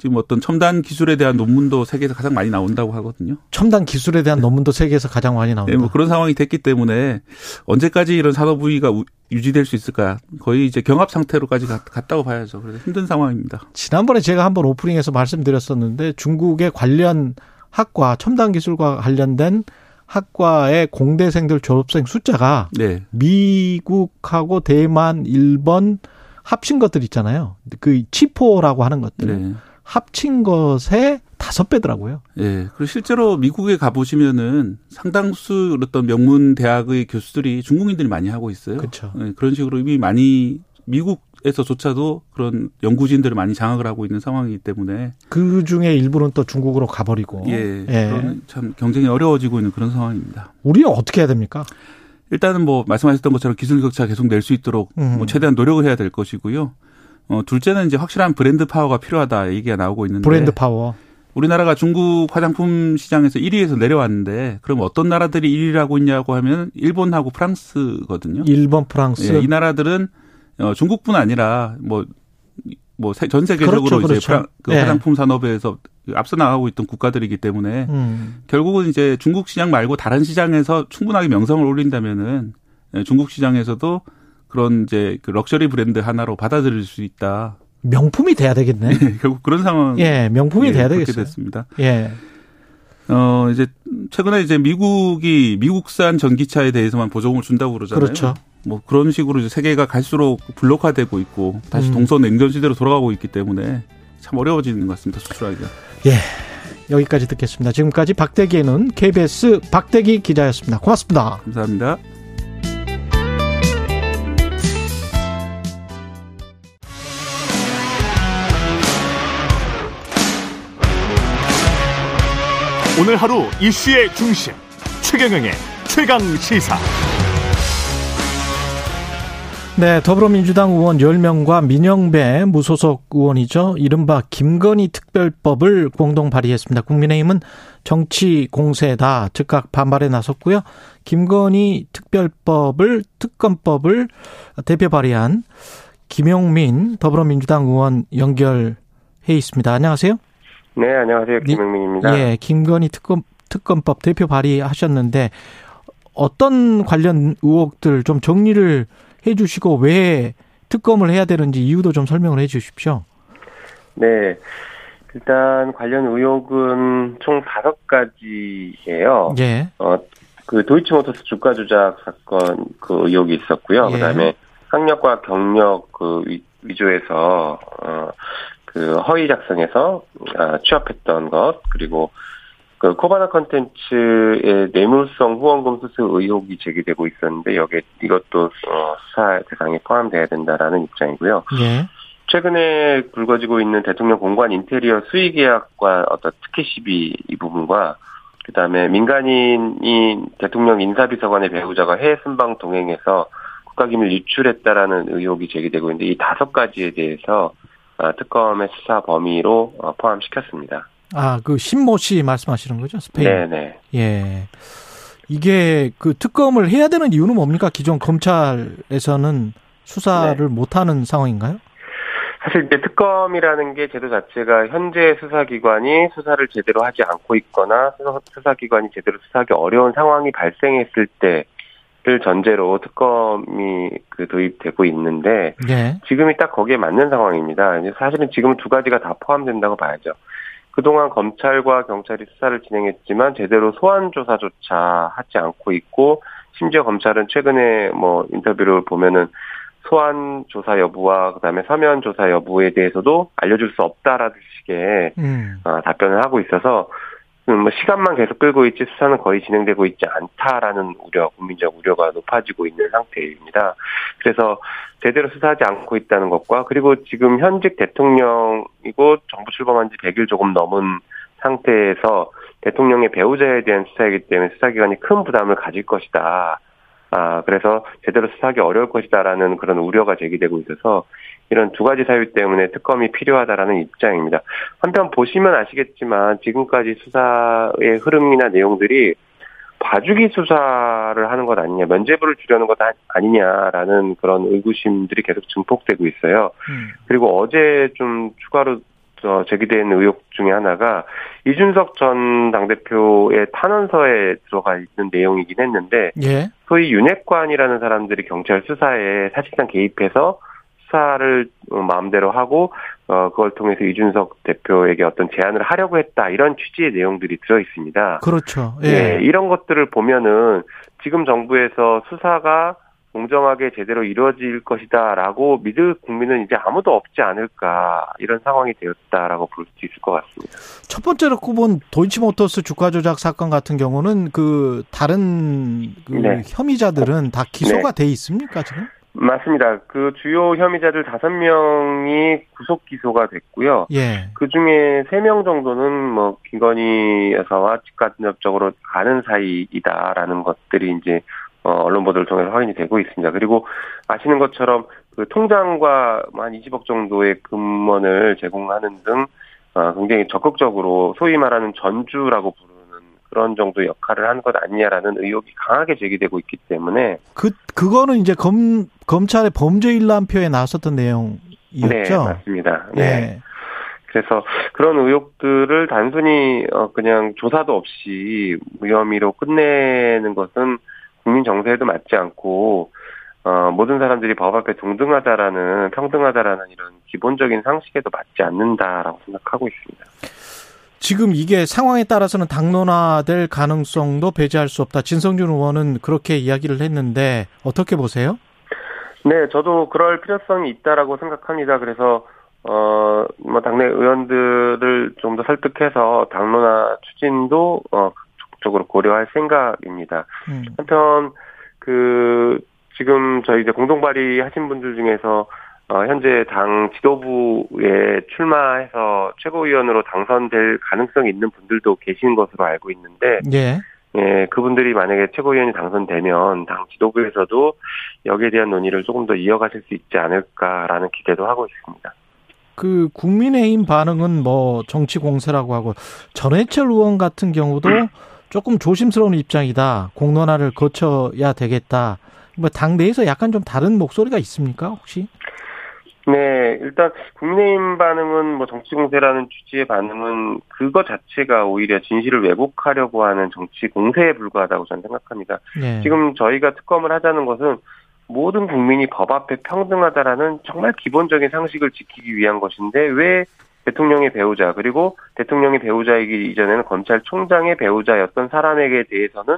지금 어떤 첨단 기술에 대한 논문도 세계에서 가장 많이 나온다고 하거든요. 첨단 기술에 대한 논문도 세계에서 가장 많이 나온다. 네, 뭐 그런 상황이 됐기 때문에 언제까지 이런 산업 우위가 우- 유지될 수 있을까? 거의 이제 경합 상태로까지 갔- 갔다고 봐야죠. 그래서 힘든 상황입니다. 지난번에 제가 한번 오프닝에서 말씀드렸었는데 중국의 관련 학과 첨단 기술과 관련된 학과의 공대생들 졸업생 숫자가 네. 미국하고 대만, 일본 합친 것들 있잖아요. 그 치포라고 하는 것들 네. 합친 것의 다섯 배더라고요. 예. 그리고 실제로 미국에 가보시면은 상당수 어떤 명문 대학의 교수들이 중국인들이 많이 하고 있어요. 그렇죠. 예, 그런 식으로 이미 많이 미국에서조차도 그런 연구진들을 많이 장악을 하고 있는 상황이기 때문에 그 중에 일부는 또 중국으로 가버리고. 예, 그런 참 경쟁이 어려워지고 있는 그런 상황입니다. 우리는 어떻게 해야 됩니까? 일단은 뭐 말씀하셨던 것처럼 기술 격차 계속 낼 수 있도록 음. 뭐 최대한 노력을 해야 될 것이고요. 어, 둘째는 이제 확실한 브랜드 파워가 필요하다 얘기가 나오고 있는데 브랜드 파워. 우리나라가 중국 화장품 시장에서 1위에서 내려왔는데 그럼 어떤 나라들이 1위를 하고 있냐고 하면 일본하고 프랑스거든요. 일본, 프랑스. 예, 이 나라들은 어, 중국뿐 아니라 뭐 뭐 전 세계적으로 그렇죠, 이제 그렇죠. 프랑- 그 예. 화장품 산업에서 앞서 나가고 있던 국가들이기 때문에 음. 결국은 이제 중국 시장 말고 다른 시장에서 충분하게 명성을 올린다면은 예, 중국 시장에서도 그런 이제 그 럭셔리 브랜드 하나로 받아들일 수 있다. 명품이 돼야 되겠네. 결국 그런 상황. 예, 명품이 예, 돼야 되겠어요. 됐습니다. 예. 어 이제 최근에 이제 미국이 미국산 전기차에 대해서만 보조금을 준다고 그러잖아요. 그렇죠. 뭐 그런 식으로 이제 세계가 갈수록 블록화되고 있고 다시 음. 동서 냉전 시대로 돌아가고 있기 때문에 참 어려워지는 것 같습니다. 수출하기가. 여기까지 듣겠습니다. 지금까지 박대기의 눈 KBS 박대기 기자였습니다. 고맙습니다. 감사합니다. 오늘 하루 이슈의 중심 최경영의 최강 시사. 네, 더불어민주당 의원 10명과 민영배 무소속 의원이죠. 이른바 김건희 특별법을 공동 발의했습니다. 국민의힘은 정치 공세다 즉각 반발에 나섰고요. 김건희 특별법을 특검법을 대표 발의한 김용민 더불어민주당 의원 연결해 있습니다. 안녕하세요. 네, 안녕하세요. 니- 김영민입니다. 예, 김건희 특검 특검법 대표 발의하셨는데 어떤 관련 의혹들 좀 정리를 해 주시고 왜 특검을 해야 되는지 이유도 좀 설명을 해 주십시오. 네. 일단 관련 의혹은 총 다섯 가지예요. 예. 어, 그 도이치모터스 주가 조작 사건 그 의혹이 있었고요. 예. 그다음에 학력과 경력 그 위, 위조해서 어, 그 허위 작성해서 아, 취업했던 것 그리고 그 코바나 컨텐츠의 뇌물성 후원금 수수 의혹이 제기되고 있었는데 여기에 이것도 어, 수사 대상에 포함돼야 된다라는 입장이고요. 예. 최근에 불거지고 있는 대통령 공관 인테리어 수의 계약과 어떤 특혜 시비 이 부분과 그다음에 민간인이 대통령 인사비서관의 배우자가 해외 순방 동행해서 국가기밀 유출했다라는 의혹이 제기되고 있는데 이 다섯 가지에 대해서 아, 특검의 수사 범위로 어, 포함시켰습니다. 아, 그 신모 씨 말씀하시는 거죠? 스페인. 네네. 예. 이게 그 특검을 해야 되는 이유는 뭡니까? 기존 검찰에서는 수사를 네. 못하는 상황인가요? 사실 이제 특검이라는 게 제도 자체가 현재 수사기관이 수사를 제대로 하지 않고 있거나 수사, 수사기관이 제대로 수사하기 어려운 상황이 발생했을 때 를 전제로 특검이 그 도입되고 있는데 예. 지금이 딱 거기에 맞는 상황입니다. 사실은 지금 두 가지가 다 포함된다고 봐야죠. 그동안 검찰과 경찰이 수사를 진행했지만 제대로 소환 조사조차 하지 않고 있고 심지어 검찰은 최근에 뭐 인터뷰를 보면은 소환 조사 여부와 그다음에 서면 조사 여부에 대해서도 알려줄 수 없다라는 식의 음. 어, 답변을 하고 있어서 음, 뭐 시간만 계속 끌고 있지 수사는 거의 진행되고 있지 않다라는 우려, 국민적 우려가 높아지고 있는 상태입니다. 그래서 제대로 수사하지 않고 있다는 것과 그리고 지금 현직 대통령이고 정부 출범한 지 100일 조금 넘은 상태에서 대통령의 배우자에 대한 수사이기 때문에 수사기관이 큰 부담을 가질 것이다. 아, 그래서 제대로 수사하기 어려울 것이다라는 그런 우려가 제기되고 있어서 이런 두 가지 사유 때문에 특검이 필요하다라는 입장입니다. 한편 보시면 아시겠지만 지금까지 수사의 흐름이나 내용들이 봐주기 수사를 하는 것 아니냐, 면죄부를 주려는 것 아- 아니냐라는 그런 의구심들이 계속 증폭되고 있어요. 음. 그리고 어제 좀 추가로 어, 제기된 의혹 중에 하나가 이준석 전 당대표의 탄원서에 들어가 있는 내용이긴 했는데 예. 소위 윤핵관이라는 사람들이 경찰 수사에 사실상 개입해서 수사를 어, 마음대로 하고 어 그걸 통해서 이준석 대표에게 어떤 제안을 하려고 했다 이런 취지의 내용들이 들어 있습니다. 그렇죠. 예, 예. 이런 것들을 보면은 지금 정부에서 수사가 공정하게 제대로 이루어질 것이다라고 믿을 국민은 이제 아무도 없지 않을까 이런 상황이 되었다라고 볼 수 있을 것 같습니다. 첫 번째로 꼽은 도이치모터스 주가 조작 사건 같은 경우는 그 다른 그 네. 혐의자들은 다 기소가 돼 있습니까 지금? 맞습니다. 그 주요 혐의자들 다섯 명이 구속 기소가 됐고요. 예. 그 중에 세 명 정도는 뭐 김건희 여사와 직간접적으로 가는 사이이다라는 것들이 이제 어, 언론 보도를 통해서 확인이 되고 있습니다. 그리고 아시는 것처럼 그 통장과 뭐한 20억 정도의 금원을 제공하는 등 어, 굉장히 적극적으로 소위 말하는 전주라고 부르는 그런 정도의 역할을 하는 것 아니냐라는 의혹이 강하게 제기되고 있기 때문에 그 그거는 이제 검 검찰의 범죄 일람표에 나왔었던 네 내용이었죠. 맞습니다. 네. 예. 그래서 그런 의혹들을 단순히 어 그냥 조사도 없이 무혐의로 끝내는 것은 국민 정서에도 맞지 않고 어 모든 사람들이 법 앞에 동등하다라는 평등하다라는 이런 기본적인 상식에도 맞지 않는다라고 생각하고 있습니다. 지금 이게 상황에 따라서는 당론화될 가능성도 배제할 수 없다. 진성준 의원은 그렇게 이야기를 했는데 어떻게 보세요? 네, 저도 그럴 필요성이 있다라고 생각합니다. 그래서 어, 뭐 당내 의원들을 좀 더 설득해서 당론화 추진도 어 적극적으로 고려할 생각입니다. 음. 한편 그 지금 저희 이제 공동 발의하신 분들 중에서 어 현재 당 지도부에 출마해서 최고위원으로 당선될 가능성이 있는 분들도 계신 것으로 알고 있는데 예. 예, 그분들이 만약에 최고위원이 당선되면 당 지도부에서도 여기에 대한 논의를 조금 더 이어가실 수 있지 않을까라는 기대도 하고 있습니다. 그 국민의힘 반응은 뭐 정치 공세라고 하고 전해철 의원 같은 경우도 조금 조심스러운 입장이다. 공론화를 거쳐야 되겠다. 뭐 당내에서 약간 좀 다른 목소리가 있습니까 혹시? 네, 일단 국민의힘 반응은 뭐 정치 공세라는 취지의 반응은 그거 자체가 오히려 진실을 왜곡하려고 하는 정치 공세에 불과하다고 저는 생각합니다. 예. 지금 저희가 특검을 하자는 것은 모든 국민이 법 앞에 평등하다라는 정말 기본적인 상식을 지키기 위한 것인데 왜 대통령의 배우자 그리고 대통령의 배우자이기 이전에는 검찰총장의 배우자였던 사람에게 대해서는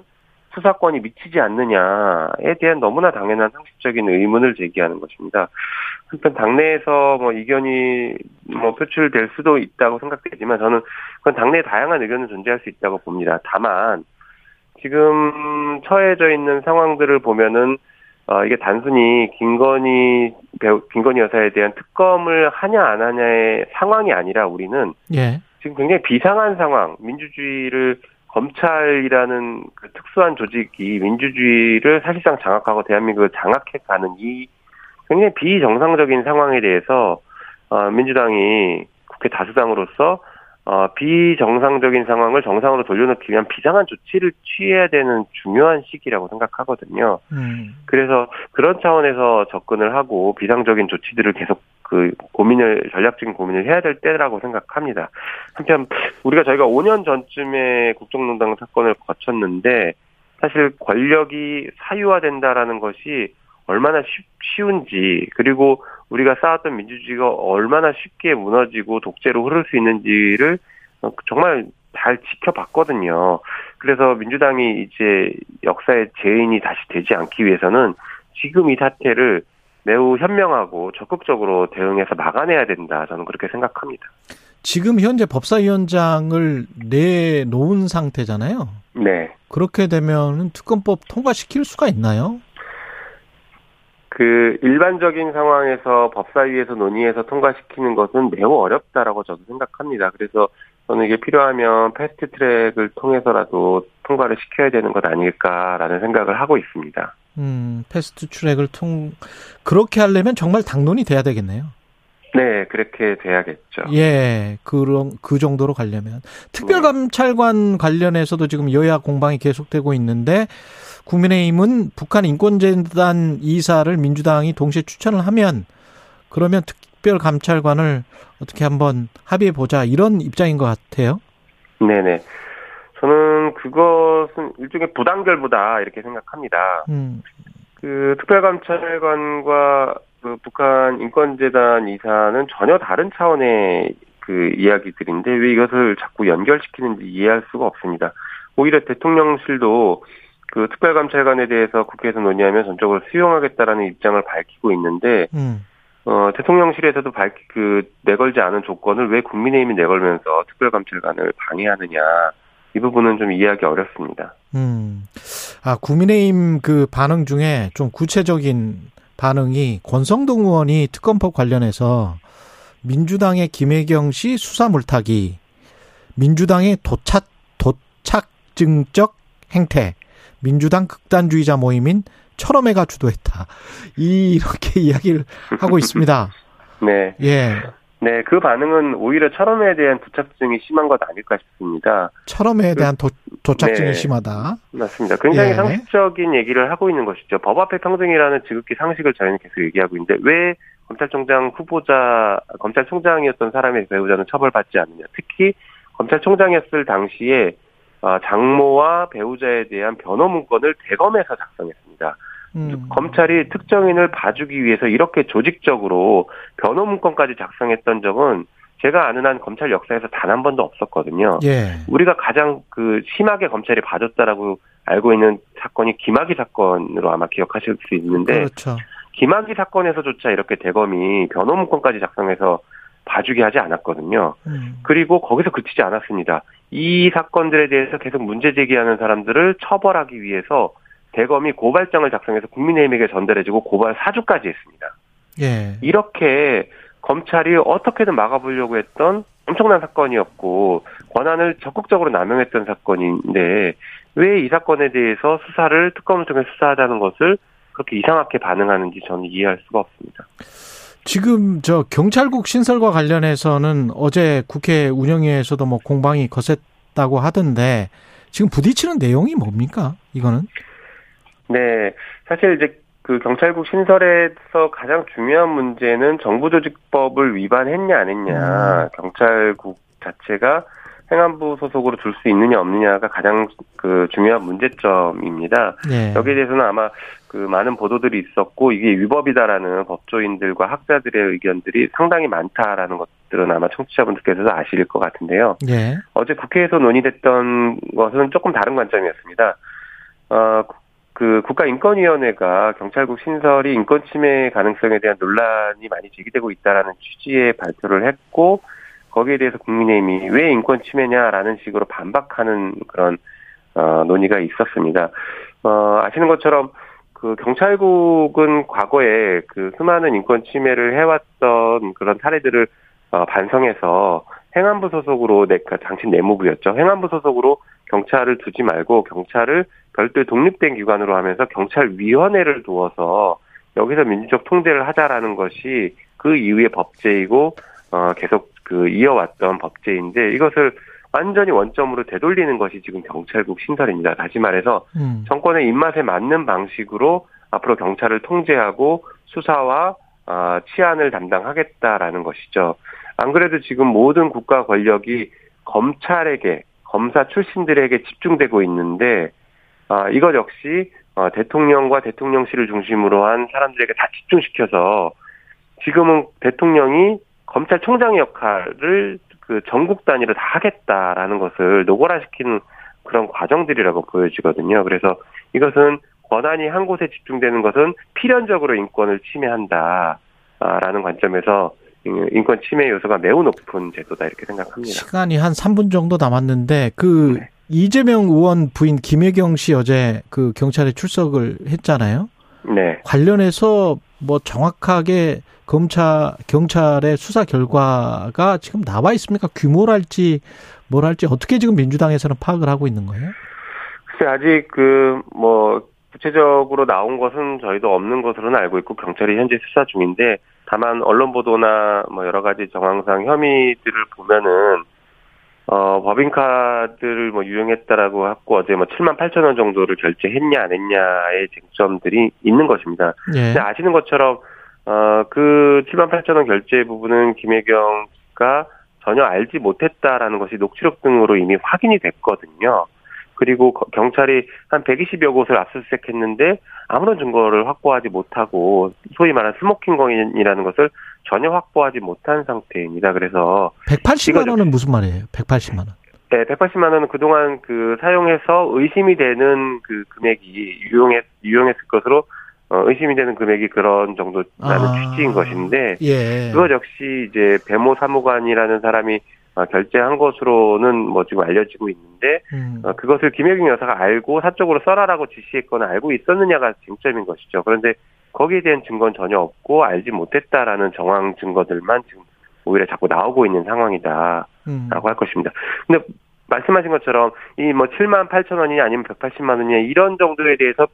수사권이 미치지 않느냐에 대한 너무나 당연한 상식적인 의문을 제기하는 것입니다. 한편 당내에서 뭐 이견이 뭐 표출될 수도 있다고 생각되지만 저는 그건 당내에 다양한 의견은 존재할 수 있다고 봅니다. 다만 지금 처해져 있는 상황들을 보면은 어 이게 단순히 김건희 배우 김건희 여사에 대한 특검을 하냐 안 하냐의 상황이 아니라 우리는 예. 지금 굉장히 비상한 상황, 민주주의를 검찰이라는 그 특수한 조직이 민주주의를 사실상 장악하고 대한민국을 장악해가는 이 굉장히 비정상적인 상황에 대해서 어, 민주당이 국회 다수당으로서 어, 비정상적인 상황을 정상으로 돌려놓기 위한 비상한 조치를 취해야 되는 중요한 시기라고 생각하거든요. 음. 그래서 그런 차원에서 접근을 하고 비상적인 조치들을 계속 그 고민을 전략적인 고민을 해야 될 때라고 생각합니다. 한편 우리가 저희가 5년 전쯤에 국정농단 사건을 거쳤는데 사실 권력이 사유화된다라는 것이 얼마나 쉬, 운지 그리고 우리가 쌓았던 민주주의가 얼마나 쉽게 무너지고 독재로 흐를 수 있는지를 정말 잘 지켜봤거든요. 그래서 민주당이 이제 역사의 죄인이 다시 되지 않기 위해서는 지금 이 사태를 매우 현명하고 적극적으로 대응해서 막아내야 된다. 저는 그렇게 생각합니다. 지금 현재 법사위원장을 내놓은 상태잖아요. 네. 그렇게 되면 특검법 통과시킬 수가 있나요? 그 일반적인 상황에서 법사위에서 논의해서 통과시키는 것은 매우 어렵다라고 저도 생각합니다. 그래서 저는 이게 필요하면 패스트 트랙을 통해서라도 통과를 시켜야 되는 것 아닐까라는 생각을 하고 있습니다. 음, 패스트 트랙을 통 그렇게 하려면 정말 당론이 돼야 되겠네요. 네, 그렇게 돼야겠죠. 예, 그런 그 정도로 가려면 특별감찰관 관련해서도 지금 여야 공방이 계속되고 있는데 국민의힘은 북한 인권재단 이사를 민주당이 동시에 추천을 하면 그러면 특별감찰관을 어떻게 한번 합의해 보자 이런 입장인 것 같아요. 네네. 저는 그것은 일종의 부단결부다 이렇게 생각합니다. 음. 그 특별감찰관과 그 북한 인권재단 이사는 전혀 다른 차원의 그 이야기들인데 왜 이것을 자꾸 연결시키는지 이해할 수가 없습니다. 오히려 대통령실도 그 특별감찰관에 대해서 국회에서 논의하면 전적으로 수용하겠다라는 입장을 밝히고 있는데 음. 어, 대통령실에서도 밝히 그 내걸지 않은 조건을 왜 국민의힘이 내걸면서 특별감찰관을 방해하느냐 이 부분은 좀 이해하기 어렵습니다. 음. 아, 국민의힘 그 반응 중에 좀 구체적인 반응이 권성동 의원이 특검법 관련해서 민주당의 김혜경 씨 수사 물타기, 민주당의 도착, 도착증적 행태, 민주당 극단주의자 모임인 철험회가 주도했다. 이렇게 *laughs* 이야기를 하고 있습니다. 네. 예. 네, 그 반응은 오히려 철험에 대한 도착증이 심한 것 아닐까 싶습니다. 철험에 대한 도, 도착증이 네. 심하다. 맞습니다. 굉장히 예. 상식적인 얘기를 하고 있는 것이죠. 법 앞에 평등이라는 지극히 상식을 저희는 계속 얘기하고 있는데 왜 검찰총장 후보자, 검찰총장이었던 사람의 배우자는 처벌받지 않느냐. 특히 검찰총장이었을 당시에 어, 장모와 배우자에 대한 변호 문건을 대검에서 작성했습니다. 음. 검찰이 특정인을 봐주기 위해서 이렇게 조직적으로 변호 문건까지 작성했던 적은 제가 아는 한 검찰 역사에서 단 한 번도 없었거든요. 예. 우리가 가장 그 심하게 검찰이 봐줬다라고 알고 있는 사건이 김학의 사건으로 아마 기억하실 수 있는데 그렇죠. 김학의 사건에서조차 이렇게 대검이 변호 문건까지 작성해서 봐주게 하지 않았거든요. 음. 그리고 거기서 그치지 않았습니다. 이 사건들에 대해서 계속 문제 제기하는 사람들을 처벌하기 위해서 대검이 고발장을 작성해서 국민의힘에게 전달해주고 고발 사주까지 했습니다. 예. 이렇게 검찰이 어떻게든 막아보려고 했던 엄청난 사건이었고 권한을 적극적으로 남용했던 사건인데 왜 이 사건에 대해서 수사를 특검을 통해 수사하자는 것을 그렇게 이상하게 반응하는지 저는 이해할 수가 없습니다. 지금 저 경찰국 신설과 관련해서는 어제 국회 운영위에서도 뭐 공방이 거셌다고 하던데 지금 부딪히는 내용이 뭡니까? 이거는? 네, 사실 이제 그 경찰국 신설에서 가장 중요한 문제는 정부조직법을 위반했냐 안 했냐, 경찰국 자체가 행안부 소속으로 둘 수 있느냐 없느냐가 가장 그 중요한 문제점입니다. 예. 여기에 대해서는 아마 그 많은 보도들이 있었고 이게 위법이다라는 법조인들과 학자들의 의견들이 상당히 많다라는 것들은 아마 청취자분들께서도 아실 것 같은데요. 예. 어제 국회에서 논의됐던 것은 조금 다른 관점이었습니다. 어, 그 국가인권위원회가 경찰국 신설이 인권 침해 가능성에 대한 논란이 많이 제기되고 있다라는 취지의 발표를 했고 거기에 대해서 국민의힘이 왜 인권 침해냐라는 식으로 반박하는 그런 어, 논의가 있었습니다. 어, 아시는 것처럼 그 경찰국은 과거에 그 수많은 인권 침해를 해왔던 그런 사례들을 어, 반성해서 행안부 소속으로 내, 그 당시 내무부였죠. 행안부 소속으로 경찰을 두지 말고 경찰을 별도의 독립된 기관으로 하면서 경찰위원회를 두어서 여기서 민주적 통제를 하자라는 것이 그 이후의 법제이고 어, 계속 그 이어왔던 법제인데 이것을 완전히 원점으로 되돌리는 것이 지금 경찰국 신설입니다. 다시 말해서 음. 정권의 입맛에 맞는 방식으로 앞으로 경찰을 통제하고 수사와 아, 치안을 담당하겠다라는 것이죠. 안 그래도 지금 모든 국가 권력이 검찰에게 검사 출신들에게 집중되고 있는데 아, 이것 역시 어, 대통령과 대통령실을 중심으로 한 사람들에게 다 집중시켜서 지금은 대통령이 검찰총장의 역할을 그 전국 단위로 다 하겠다라는 것을 노골화시키는 그런 과정들이라고 보여지거든요. 그래서 이것은 권한이 한 곳에 집중되는 것은 필연적으로 인권을 침해한다라는 관점에서 인권 침해 요소가 매우 높은 제도다 이렇게 생각합니다. 시간이 한 3분 정도 남았는데 그 네. 이재명 의원 부인 김혜경 씨 어제 그 경찰에 출석을 했잖아요. 네. 관련해서 뭐 정확하게 검찰 경찰의 수사 결과가 지금 나와 있습니까? 규모랄지 뭘할지 어떻게 지금 민주당에서는 파악을 하고 있는 거예요? 글쎄 아직 그 뭐 구체적으로 나온 것은 저희도 없는 것으로는 알고 있고 경찰이 현재 수사 중인데 다만 언론 보도나 뭐 여러 가지 정황상 혐의들을 보면은 어 법인카드를 뭐 유용했다라고 하고 어제 뭐 7만 8천 원 정도를 결제했냐 안 했냐의 쟁점들이 있는 것입니다. 예. 근데 아시는 것처럼 어그 7만 8천 원 결제 부분은 김혜경 씨가 전혀 알지 못했다라는 것이 녹취록 등으로 이미 확인이 됐거든요. 그리고 거- 경찰이 한 120여 곳을 압수수색했는데 아무런 증거를 확보하지 못하고 소위 말하는 스모킹건이라는 것을 전혀 확보하지 못한 상태입니다. 그래서 180만 이거죠. 원은 무슨 말이에요? 180만 원. 네, 180만 원은 그동안 그 사용해서 의심이 되는 그 금액이 유용했 유용했을 것으로 어, 의심이 되는 금액이 그런 정도라는 아. 취지인 것인데 예. 그것 역시 이제 배모 사무관이라는 사람이 어, 결제한 것으로는 뭐 지금 알려지고 있는데 음. 어, 그것을 김혜경 여사가 알고 사적으로 써라라고 지시했거나 알고 있었느냐가 쟁점인 것이죠. 그런데 거기에 대한 증거는 전혀 없고 알지 못했다라는 정황 증거들만 지금 오히려 자꾸 나오고 있는 상황이다라고 음. 할 것입니다. 근데 말씀하신 것처럼 이 뭐 7만 8천 원이냐 아니면 180만 원이냐 이런 정도에 대해서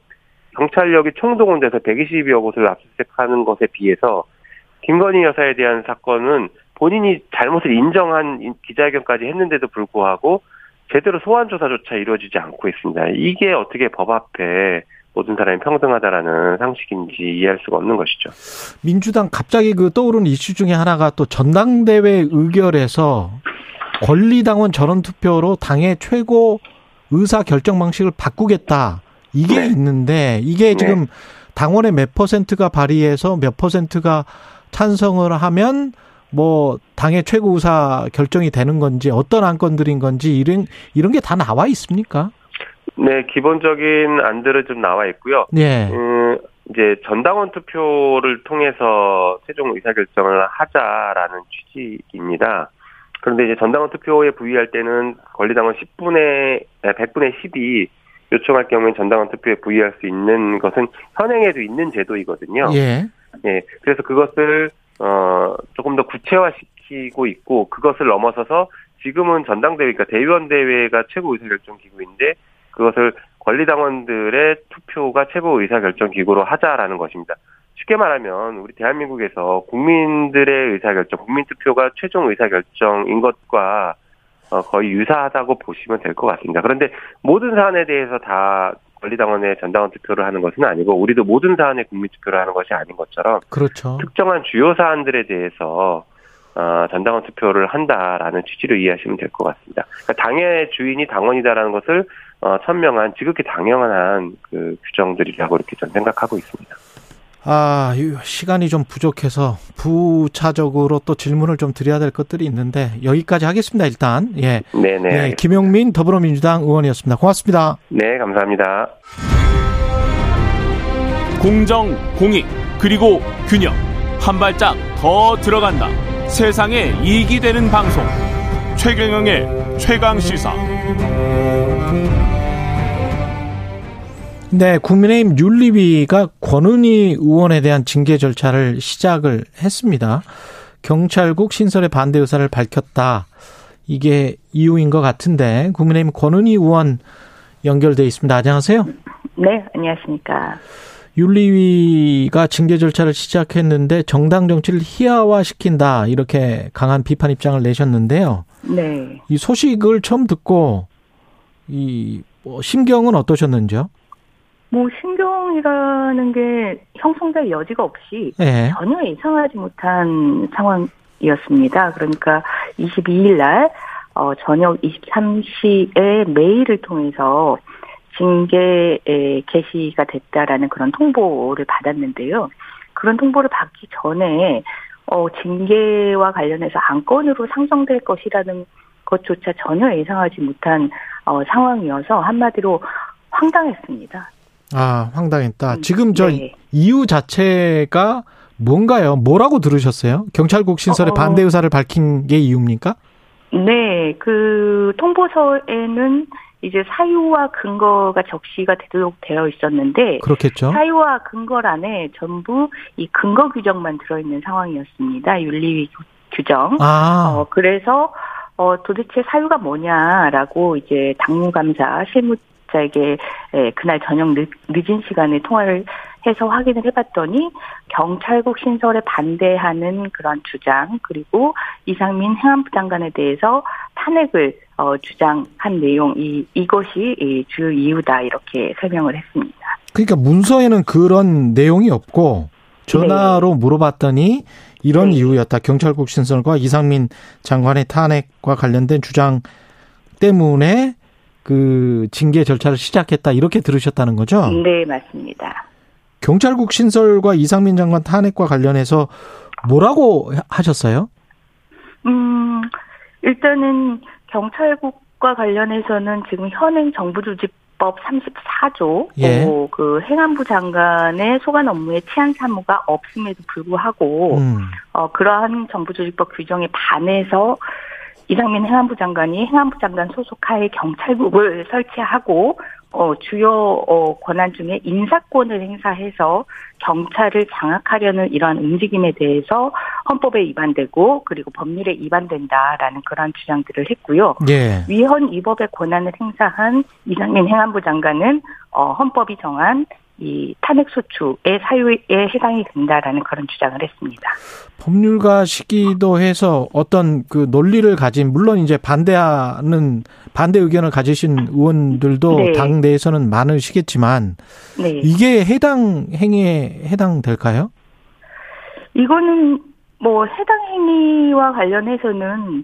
경찰력이 총동원돼서 120여 곳을 압수수색하는 것에 비해서 김건희 여사에 대한 사건은 본인이 잘못을 인정한 인- 기자회견까지 했는데도 불구하고 제대로 소환 조사조차 이루어지지 않고 있습니다. 이게 어떻게 법 앞에 모든 사람이 평등하다라는 상식인지 이해할 수가 없는 것이죠. 민주당 갑자기 그 떠오르는 이슈 중에 하나가 또 전당대회 의결에서 권리당원 전원 투표로 당의 최고 의사 결정 방식을 바꾸겠다. 이게 네. 있는데 이게 지금 당원의 몇 퍼센트가 발의해서 몇 퍼센트가 찬성을 하면 뭐 당의 최고 의사 결정이 되는 건지 어떤 안건들인 건지 이런 이런 게 다 나와 있습니까? 네, 기본적인 안들은 좀 나와 있고요. 예. 음, 이제 전당원 투표를 통해서 최종 의사 결정을 하자라는 취지입니다. 그런데 이제 전당원 투표에 부의할 때는 권리당원 10분의 100분의 10이 요청할 경우에 전당원 투표에 부의할 수 있는 것은 현행에도 있는 제도이거든요. 예. 예, 그래서 그것을 어 조금 더 구체화시키고 있고 그것을 넘어서서 지금은 전당대회가 대의원 대회가 최고 의사결정 기구인데 그것을 권리당원들의 투표가 최고 의사결정 기구로 하자라는 것입니다. 쉽게 말하면 우리 대한민국에서 국민들의 의사결정, 국민투표가 최종 의사결정인 것과 어, 거의 유사하다고 보시면 될 것 같습니다. 그런데 모든 사안에 대해서 다 권리당원의 전당원 투표를 하는 것은 아니고 우리도 모든 사안에 국민 투표를 하는 것이 아닌 것처럼 그렇죠. 특정한 주요 사안들에 대해서 어, 전당원 투표를 한다라는 취지로 이해하시면 될 것 같습니다. 그러니까 당의 주인이 당원이다라는 것을 어, 천명한 지극히 당연한 그 규정들이라고 이렇게 저는 생각하고 있습니다. 아, 이 시간이 좀 부족해서 부차적으로 또 질문을 좀 드려야 될 것들이 있는데 여기까지 하겠습니다. 일단 예, 네네. 네. 김용민 더불어민주당 의원이었습니다. 고맙습니다. 네, 감사합니다. 공정, 공익, 그리고 균형. 한 발짝 더 들어간다. 세상에 이익이 되는 방송. 최경영의 최강 시사. 네, 국민의힘 윤리위가 권은희 의원에 대한 징계 절차를 시작을 했습니다. 경찰국 신설에 반대 의사를 밝혔다. 이게 이유인 것 같은데 국민의힘 권은희 의원 연결돼 있습니다. 안녕하세요. 네, 안녕하십니까. 윤리위가 징계 절차를 시작했는데 정당 정치를 희화화시킨다 이렇게 강한 비판 입장을 내셨는데요. 네. 이 소식을 처음 듣고 이뭐 심경은 어떠셨는지요? 뭐 신경이라는 게 형성될 여지가 없이 예. 전혀 예상하지 못한 상황이었습니다. 그러니까 22일 날 어, 저녁 23시에 메일을 통해서 징계에 게시가 됐다라는 그런 통보를 받았는데요. 그런 통보를 받기 전에 어, 징계와 관련해서 안건으로 상정될 것이라는 것조차 전혀 예상하지 못한 어, 상황이어서 한마디로 황당했습니다. 아, 황당했다. 음, 지금 저 네. 이유 자체가 뭔가요? 뭐라고 들으셨어요? 경찰국 신설의 어. 반대 의사를 밝힌 게 이유입니까? 네, 그 통보서에는 이제 사유와 근거가 적시가 되도록 되어 있었는데 그렇겠죠. 사유와 근거란에 전부 이 근거 규정만 들어 있는 상황이었습니다. 윤리위 규- 규정. 아, 어, 그래서 어, 도대체 사유가 뭐냐라고 이제 당무감사 실무 자에게 에, 그날 저녁 늦, 늦은 시간에 통화를 해서 확인을 해봤더니 경찰국 신설에 반대하는 그런 주장 그리고 이상민 행안부 장관에 대해서 탄핵을 어, 주장한 내용 이 이것이 이 주요 이유다 이렇게 설명을 했습니다. 그러니까 문서에는 그런 내용이 없고 전화로 물어봤더니 이런 네. 이유였다. 경찰국 신설과 이상민 장관의 탄핵과 관련된 주장 때문에 그 징계 절차를 시작했다. 이렇게 들으셨다는 거죠? 네 맞습니다. 경찰국 신설과 이상민 장관 탄핵과 관련해서 뭐라고 하셨어요? 음, 일단은 경찰국과 관련해서는 지금 현행 정부 조직 법 34조, 예. 어, 그 행안부 장관의 소관 업무에 치안 사무가 없음에도 불구하고, 음. 어, 그러한 정부조직법 규정에 반해서 이상민 행안부 장관이 행안부 장관 소속하에 경찰국을 설치하고 어, 주요 어, 권한 중에 인사권을 행사해서 경찰을 장악하려는 이러한 움직임에 대해서 헌법에 위반되고 그리고 법률에 위반된다라는 그러한 주장들을 했고요. 예. 위헌 위법의 권한을 행사한 이상민 행안부 장관은 어, 헌법이 정한 이 탄핵소추의 사유에 해당이 된다라는 그런 주장을 했습니다. 법률가 시기도 해서 어떤 그 논리를 가진 물론 이제 반대하는 반대 의견을 가지신 의원들도 네. 당 내에서는 많으시겠지만 네. 이게 해당 행위에 해당될까요? 이거는 뭐 해당 행위와 관련해서는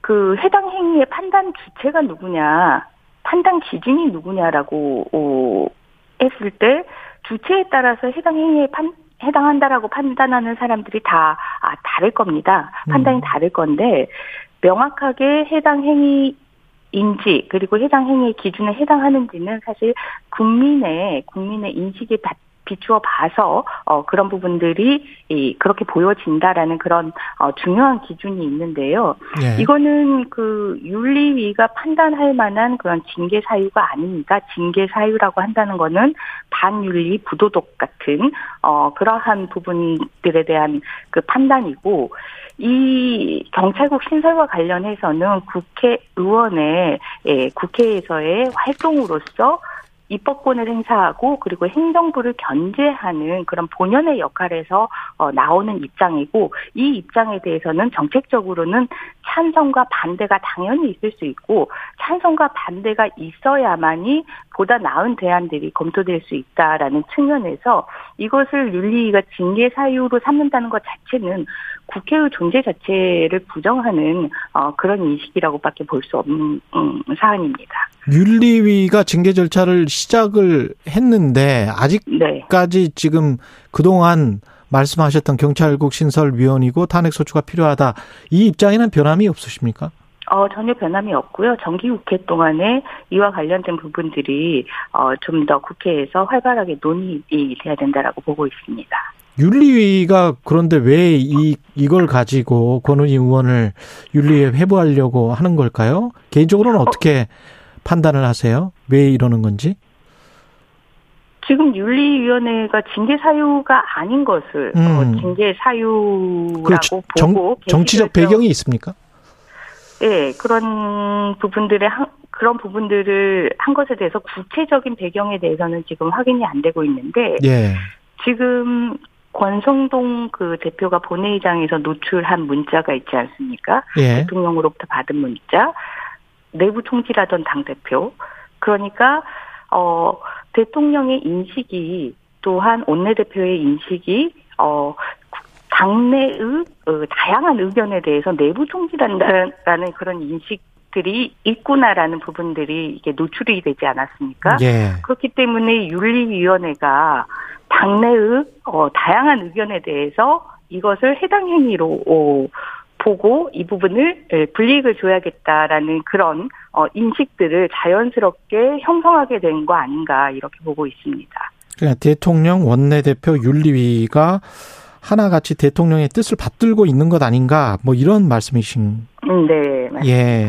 그 해당 행위의 판단 주체가 누구냐, 판단 기준이 누구냐라고 어, 했을 때 주체에 따라서 해당 행위에 판, 해당한다라고 판단하는 사람들이 다 아, 다를 겁니다. 판단이 음. 다를 건데 명확하게 해당 행위 인지 그리고 해당 행위의 기준에 해당하는지는 사실 국민의 국민의 인식에 다 비추어 봐서 어 그런 부분들이 이 그렇게 보여진다라는 그런 어 중요한 기준이 있는데요. 예. 이거는 그 윤리위가 판단할 만한 그런 징계 사유가 아닙니다. 징계 사유라고 한다는 거는 반윤리 부도덕 같은 어 그러한 부분들에 대한 그 판단이고 이 경찰국 신설과 관련해서는 국회의원의 예, 국회에서의 활동으로서 입법권을 행사하고 그리고 행정부를 견제하는 그런 본연의 역할에서 어, 나오는 입장이고 이 입장에 대해서는 정책적으로는 찬성과 반대가 당연히 있을 수 있고 찬성과 반대가 있어야만이 보다 나은 대안들이 검토될 수 있다라는 측면에서 이것을 윤리위가 징계 사유로 삼는다는 것 자체는 국회의 존재 자체를 부정하는 어, 그런 인식이라고밖에 볼 수 없는 음, 사안입니다. 윤리위가 징계 절차를 시작을 했는데 아직까지 네. 지금 그동안 말씀하셨던 경찰국 신설 위원이고 탄핵 소추가 필요하다. 이 입장에는 변함이 없으십니까? 어, 전혀 변함이 없고요. 정기 국회 동안에 이와 관련된 부분들이 어, 좀 더 국회에서 활발하게 논의이 돼야 된다라고 보고 있습니다. 윤리위가 그런데 왜 이, 이걸 가지고 권은희 의원을 윤리위에 회부하려고 하는 걸까요? 개인적으로는 어떻게 판단을 하세요? 왜 이러는 건지? 지금 윤리위원회가 징계 사유가 아닌 것을 음. 어, 징계 사유라고 그 정, 보고 정치적 게시글에서 배경이 있습니까? 네, 그런 부분들의 한, 그 그런 부분들을 한 것에 대해서 구체적인 배경에 대해서는 지금 확인이 안 되고 있는데 예. 지금 권성동 그 대표가 본회의장에서 노출한 문자가 있지 않습니까? 예. 대통령으로부터 받은 문자, 내부 총질하던 당 대표. 그러니까 어 대통령의 인식이 또한 원내대표의 인식이 어 당내의 어, 다양한 의견에 대해서 내부 총질한다라는 그런 인식 들이 있구나라는 부분들이 이게 노출이 되지 않았습니까? 예. 그렇기 때문에 윤리위원회가 당내의 어, 다양한 의견에 대해서 이것을 해당 행위로 어, 보고 이 부분을 예, 불이익을 줘야겠다라는 그런 어, 인식들을 자연스럽게 형성하게 된 거 아닌가 이렇게 보고 있습니다. 그러니까 대통령 원내대표 윤리위가 하나같이 대통령의 뜻을 받들고 있는 것 아닌가 뭐 이런 말씀이신 음, 네. 맞습니다. 예.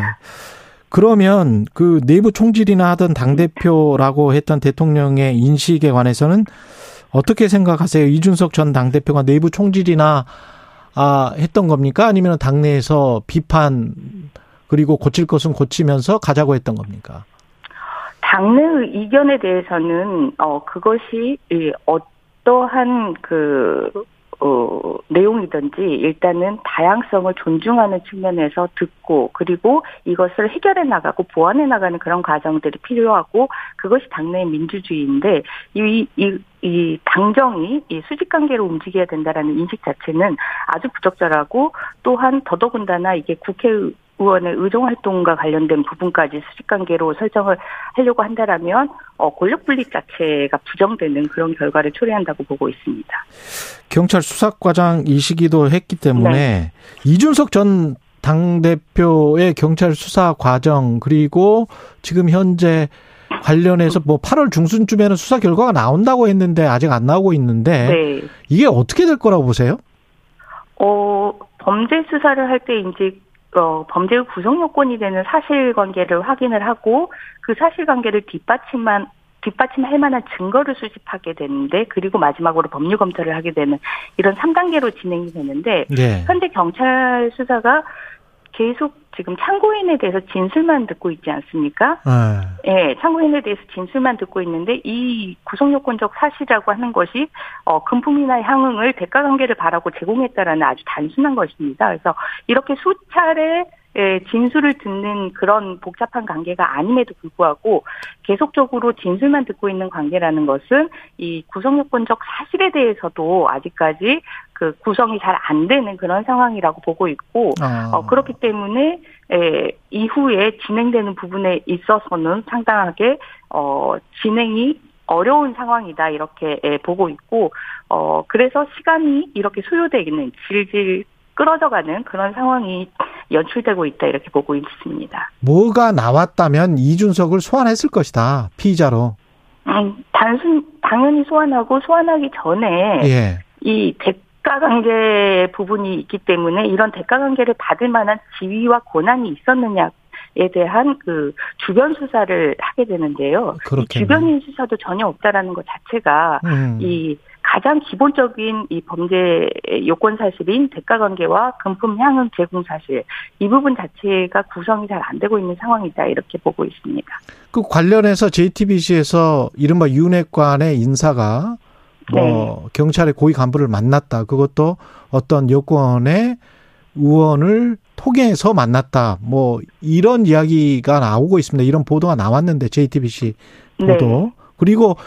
그러면 그 내부 총질이나 하던 당 대표라고 했던 대통령의 인식에 관해서는 어떻게 생각하세요? 이준석 전 당대표가 내부 총질이나 아, 했던 겁니까? 아니면 당내에서 비판 그리고 고칠 것은 고치면서 가자고 했던 겁니까? 당내의 이견에 대해서는 어 그것이 이 어떠한 그 어, 내용이든지 일단은 다양성을 존중하는 측면에서 듣고 그리고 이것을 해결해 나가고 보완해 나가는 그런 과정들이 필요하고 그것이 당내의 민주주의인데 이, 이, 이 당정이 이 수직 관계로 움직여야 된다라는 인식 자체는 아주 부적절하고 또한 더더군다나 이게 국회 의원의 의정 활동과 관련된 부분까지 수직 관계로 설정을 하려고 한다라면 어, 권력 분립 자체가 부정되는 그런 결과를 초래한다고 보고 있습니다. 경찰 수사과장이시기도 했기 때문에 이준석 전 당대표의 경찰 수사 과정 그리고 지금 현재 관련해서 뭐 8월 중순쯤에는 수사 결과가 나온다고 했는데 아직 안 나오고 있는데 네. 이게 어떻게 될 거라고 보세요? 어, 범죄 수사를 할 때 이제 어, 범죄의 구성 요건이 되는 사실관계를 확인을 하고 그 사실관계를 뒷받침만 뒷받침할 만한 증거를 수집하게 되는데 그리고 마지막으로 법률 검토를 하게 되는 이런 3단계로 진행이 되는데 네. 현재 경찰 수사가 계속 지금 참고인에 대해서 진술만 듣고 있지 않습니까? 네. 예, 참고인에 대해서 진술만 듣고 있는데 이 구성요건적 사실이라고 하는 것이 어, 금품이나 향응을 대가관계를 바라고 제공했다라는 아주 단순한 것입니다. 그래서 이렇게 수차례 예, 진술을 듣는 그런 복잡한 관계가 아님에도 불구하고 계속적으로 진술만 듣고 있는 관계라는 것은 이 구성요건적 사실에 대해서도 아직까지 그 구성이 잘 안 되는 그런 상황이라고 보고 있고 아. 어, 그렇기 때문에 에, 이후에 진행되는 부분에 있어서는 상당하게 어, 진행이 어려운 상황이다 이렇게 에, 보고 있고 어, 그래서 시간이 이렇게 소요되기는 질질 끌어져가는 그런 상황이 연출되고 있다 이렇게 보고 있습니다. 뭐가 나왔다면 이준석을 소환했을 것이다 피의자로. 음, 단순 당연히 소환하고 소환하기 전에 예. 이 대가 관계 부분이 있기 때문에 이런 대가 관계를 받을 만한 지위와 권한이 있었느냐 에 대한 그 주변 수사를 하게 되는데요. 주변인 수사도 전혀 없다라는 것 자체가 음. 이 가장 기본적인 이 범죄 요건 사실인 대가 관계와 금품 향응 제공 사실 이 부분 자체가 구성이 잘 안 되고 있는 상황이다 이렇게 보고 있습니다. 그 관련해서 JTBC에서 이른바 윤핵관의 인사가 뭐 경찰의 고위 간부를 만났다. 그것도 어떤 여권의 의원을 통해서 만났다. 뭐 이런 이야기가 나오고 있습니다. 이런 보도가 나왔는데 JTBC 보도. 그리고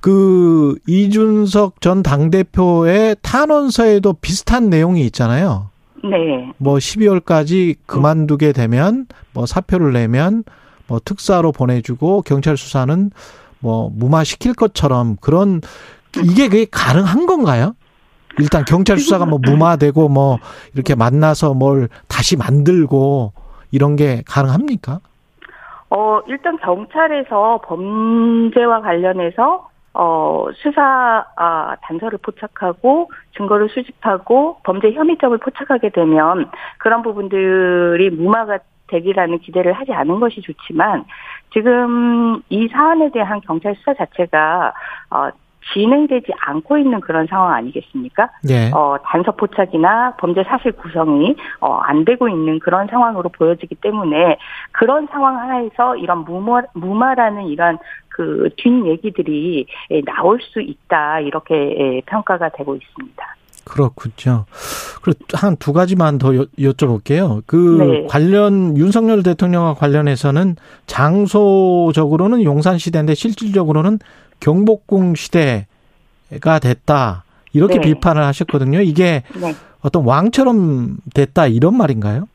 그 이준석 전 당대표의 탄원서에도 비슷한 내용이 있잖아요. 네. 뭐 12월까지 그만두게 되면 뭐 사표를 내면 뭐 특사로 보내주고 경찰 수사는 뭐 무마시킬 것처럼 그런 이게 그게 가능한 건가요? 일단 경찰 수사가 뭐 무마되고 뭐 이렇게 만나서 뭘 다시 만들고 이런 게 가능합니까? 어, 일단 경찰에서 범죄와 관련해서 어, 수사 아, 단서를 포착하고 증거를 수집하고 범죄 혐의점을 포착하게 되면 그런 부분들이 무마가 되기라는 기대를 하지 않은 것이 좋지만 지금 이 사안에 대한 경찰 수사 자체가 어, 진행되지 않고 있는 그런 상황 아니겠습니까? 예. 어, 단서 포착이나 범죄 사실 구성이 어, 안 되고 있는 그런 상황으로 보여지기 때문에 그런 상황 하에서 이런 무마, 무마라는 이런 그 뒷얘기들이 예, 나올 수 있다 이렇게 예, 평가가 되고 있습니다. 그렇군요. 그리고 한 두 가지만 더 여, 여쭤볼게요. 그 네. 관련 윤석열 대통령과 관련해서는 장소적으로는 용산 시대인데 실질적으로는 경복궁 시대가 됐다. 이렇게 네. 비판을 하셨거든요. 이게 네. 어떤 왕처럼 됐다 이런 말인가요?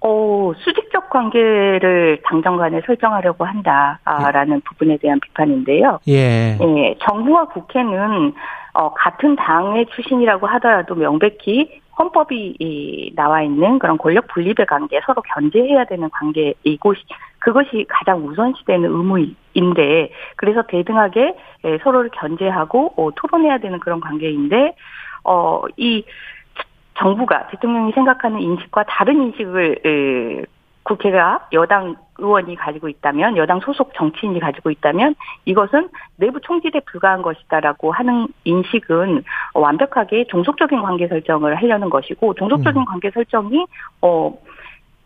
어, 수직적 관계를 당정 간에 설정하려고 한다라는 부분에 대한 비판인데요. 예. 예, 정부와 국회는 어, 같은 당의 출신이라고 하더라도 명백히 헌법이 이, 나와 있는 그런 권력 분립의 관계, 서로 견제해야 되는 관계이고 그것이 가장 우선시되는 의무인데 그래서 대등하게 예, 서로를 견제하고 어, 토론해야 되는 그런 관계인데 어, 이 정부가 대통령이 생각하는 인식과 다른 인식을 에, 국회가 여당 의원이 가지고 있다면 여당 소속 정치인이 가지고 있다면 이것은 내부 총질에 불과한 것이다라고 하는 인식은 완벽하게 종속적인 관계 설정을 하려는 것이고 종속적인 음. 관계 설정이 어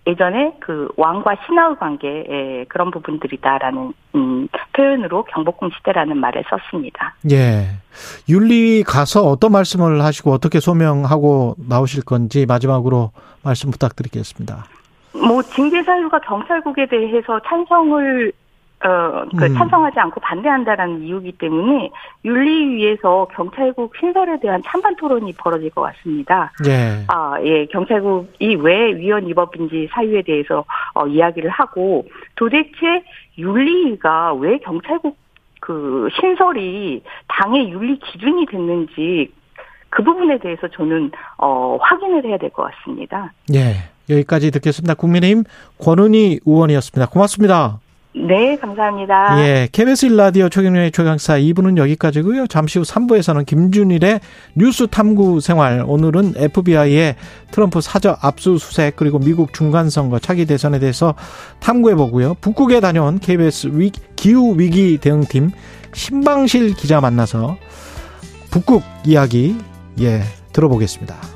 예전에 그 왕과 신하의 관계의 그런 부분들이다라는 음, 표현으로 경복궁 시대라는 말을 썼습니다. 예. 윤리 가서 어떤 말씀을 하시고 어떻게 소명하고 나오실 건지 마지막으로 말씀 부탁드리겠습니다. 뭐 징계 사유가 경찰국에 대해서 찬성을 어, 그 음. 찬성하지 않고 반대한다라는 이유이기 때문에 윤리위에서 경찰국 신설에 대한 찬반 토론이 벌어질 것 같습니다. 예. 아, 예, 경찰국이 왜 위헌 위법인지 사유에 대해서 어, 이야기를 하고 도대체 윤리위가 왜 경찰국 그 신설이 당의 윤리 기준이 됐는지 그 부분에 대해서 저는 어, 확인을 해야 될 것 같습니다. 예. 여기까지 듣겠습니다. 국민의힘 권은희 의원이었습니다. 고맙습니다. 네, 감사합니다. 예. KBS 1라디오 최경련의 최강사 2부는 여기까지고요. 잠시 후 3부에서는 김준일의 뉴스 탐구 생활. 오늘은 FBI의 트럼프 사저 압수수색 그리고 미국 중간선거 차기 대선에 대해서 탐구해 보고요. 북극에 다녀온 KBS 위, 기후 위기 대응팀 신방실 기자 만나서 북극 이야기 예, 들어보겠습니다.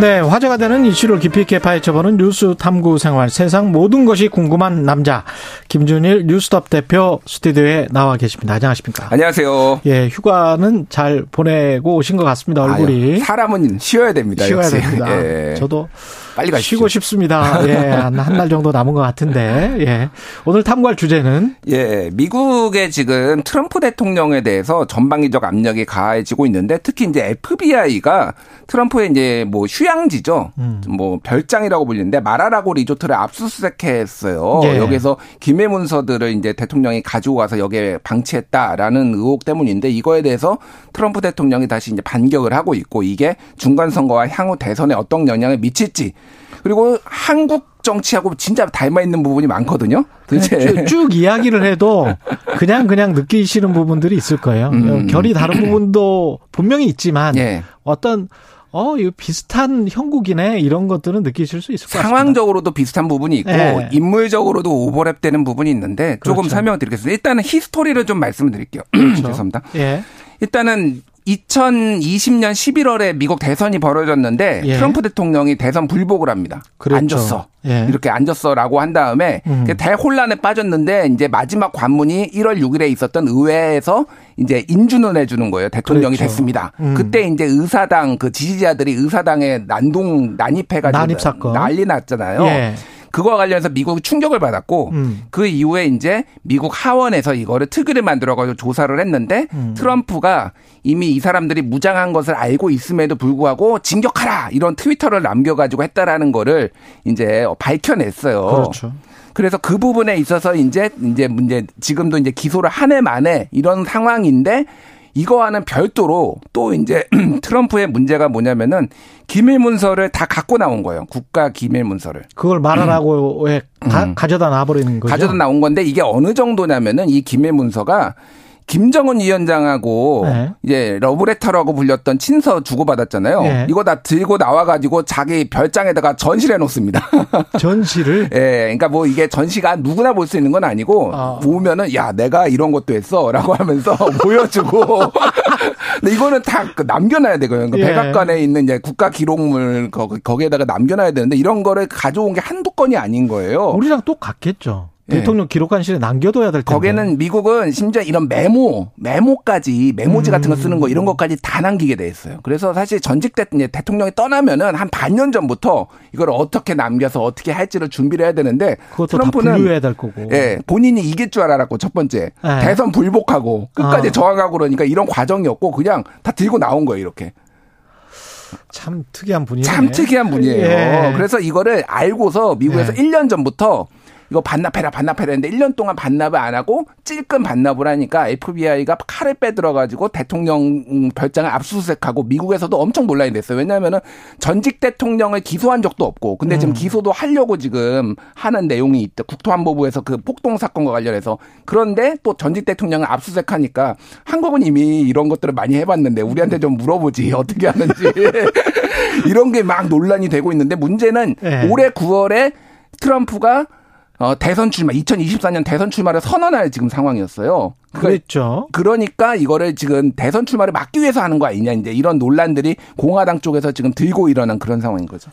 네, 화제가 되는 이슈를 깊이 있게 파헤쳐보는 뉴스 탐구 생활. 세상 모든 것이 궁금한 남자. 김준일 뉴스톱 대표 스튜디오에 나와 계십니다. 안녕하십니까? 안녕하세요. 예, 휴가는 잘 보내고 오신 것 같습니다. 얼굴이. 아유, 사람은 쉬어야 됩니다. 쉬어야 역시. 됩니다. *laughs* 예. 저도 빨리 가시죠. 쉬고 싶습니다. 예, 한달 정도 남은 것 같은데. 예. 오늘 탐구할 주제는 예, 미국의 지금 트럼프 대통령에 대해서 전방위적 압력이 가해지고 있는데 특히 이제 FBI가 트럼프의 이제 뭐 휴양지죠. 음. 뭐 별장이라고 불리는데 마라라고 리조트를 압수수색했어요. 예. 여기서 김해 문서들을 이제 대통령이 가지고 와서 여기에 방치했다라는 의혹 때문인데 이거에 대해서 트럼프 대통령이 다시 이제 반격을 하고 있고 이게 중간 선거와 향후 대선에 어떤 영향을 미칠지 그리고 한국 정치하고 진짜 닮아 있는 부분이 많거든요. 도대체 쭉, 쭉 이야기를 해도 그냥 그냥 느끼시는 부분들이 있을 거예요. 음. 결이 다른 부분도 분명히 있지만 예. 어떤 어, 이거 비슷한 형국이네 이런 것들은 느끼실 수 있을 것 같습니다. 상황적으로도 비슷한 부분이 있고 예. 인물적으로도 오버랩되는 부분이 있는데 조금 그렇죠. 설명을 드리겠습니다. 일단은 히스토리를 좀 말씀을 드릴게요. *clears throat* 죄송합니다. 예. 일단은 2020년 11월에 미국 대선이 벌어졌는데 예. 트럼프 대통령이 대선 불복을 합니다. 그랬죠. 앉았어. 예. 이렇게 앉았어라고 한 다음에 음. 대혼란에 빠졌는데 이제 마지막 관문이 1월 6일에 있었던 의회에서 이제 인준을 해주는 거예요. 대통령이 그렇죠. 됐습니다. 음. 그때 이제 의사당 그 지지자들이 의사당에 난동 난입해가지고 난입 사건. 난리 났잖아요. 예. 그거와 관련해서 미국이 충격을 받았고 음. 그 이후에 이제 미국 하원에서 이거를 특위를 만들어 가지고 조사를 했는데 음. 트럼프가 이미 이 사람들이 무장한 것을 알고 있음에도 불구하고 진격하라 이런 트위터를 남겨 가지고 했다라는 거를 이제 밝혀냈어요. 그렇죠. 그래서 그 부분에 있어서 이제 이제 문제 지금도 이제 기소를 한 해 만에 이런 상황인데 이거와는 별도로 또 이제 *clears throat* 트럼프의 문제가 뭐냐면은 기밀 문서를 다 갖고 나온 거예요. 국가 기밀 문서를. 그걸 말하라고 왜 가, 음. 가져다 놔버리는 거죠. 가져다 나온 건데 이게 어느 정도냐면은 이 기밀 문서가 김정은 위원장하고 네. 이제 러브레터라고 불렸던 친서 주고받았잖아요. 네. 이거 다 들고 나와가지고 자기 별장에다가 전시를 해놓습니다. *laughs* 전시를 예, 그러니까 뭐 이게 전시가 누구나 볼 수 있는 건 아니고 아. 보면은 야 내가 이런 것도 했어라고 하면서 *laughs* 보여주고. *laughs* 근데 이거는 다그 남겨놔야 되고요. 그러니까 예. 백악관에 있는 이제 국가 기록물 거, 거기에다가 남겨놔야 되는데 이런 거를 가져온 게 한두 건이 아닌 거예요. 우리랑 똑같겠죠. 예. 대통령 기록관실에 남겨둬야 될 텐데. 거기는 미국은 심지어 이런 메모, 메모까지 메모지 같은 거 쓰는 거 이런 것까지 다 남기게 돼 있어요. 그래서 사실 전직 대, 이제 대통령이 떠나면은 한 반년 전부터 이걸 어떻게 남겨서 어떻게 할지를 준비를 해야 되는데 그것도 다 트럼프는 분류해야 될 거고. 예, 본인이 이길 줄 알았고 첫 번째 예. 대선 불복하고 끝까지 어. 저항하고 그러니까 이런 과정이 없고 그냥 다 들고 나온 거예요 이렇게. 참 특이한 분이네. 참 특이한 분이에요. 예. 그래서 이거를 알고서 미국에서 예. 1년 전부터 이거 반납해라 반납해라 했는데 1년 동안 반납을 안 하고 찔끔 반납을 하니까 FBI가 칼을 빼들어 가지고 대통령 음, 별장을 압수수색하고 미국에서도 엄청 논란이 됐어요. 왜냐하면은 전직 대통령을 기소한 적도 없고 근데 음. 지금 기소도 하려고 지금 하는 내용이 있다. 국토안보부에서 그 폭동 사건과 관련해서 그런데 또 전직 대통령을 압수수색하니까 한국은 이미 이런 것들을 많이 해봤는데 우리한테 좀 물어보지 *laughs* 어떻게 하는지 *laughs* 이런 게 막 논란이 되고 있는데 문제는 예. 올해 9월에 트럼프가 어, 대선 출마, 2024년 대선 출마를 선언할 지금 상황이었어요. 그러니까 그랬죠. 그러니까 이거를 지금 대선 출마를 막기 위해서 하는 거 아니냐, 이제 이런 논란들이 공화당 쪽에서 지금 들고 일어난 그런 상황인 거죠.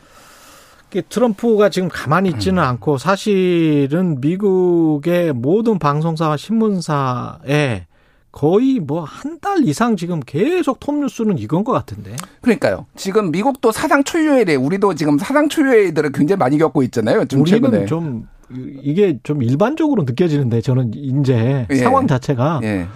트럼프가 지금 가만히 있지는 음. 않고 사실은 미국의 모든 방송사와 신문사에 거의 뭐 한 달 이상 지금 계속 톱뉴스는 이건 것 같은데. 그러니까요. 지금 미국도 사상 초유의 우리도 지금 사상 초유의 일들을 굉장히 많이 겪고 있잖아요. 좀 우리는 최근에. 좀 이게 좀 일반적으로 느껴지는데 저는 이제 예. 상황 자체가 예.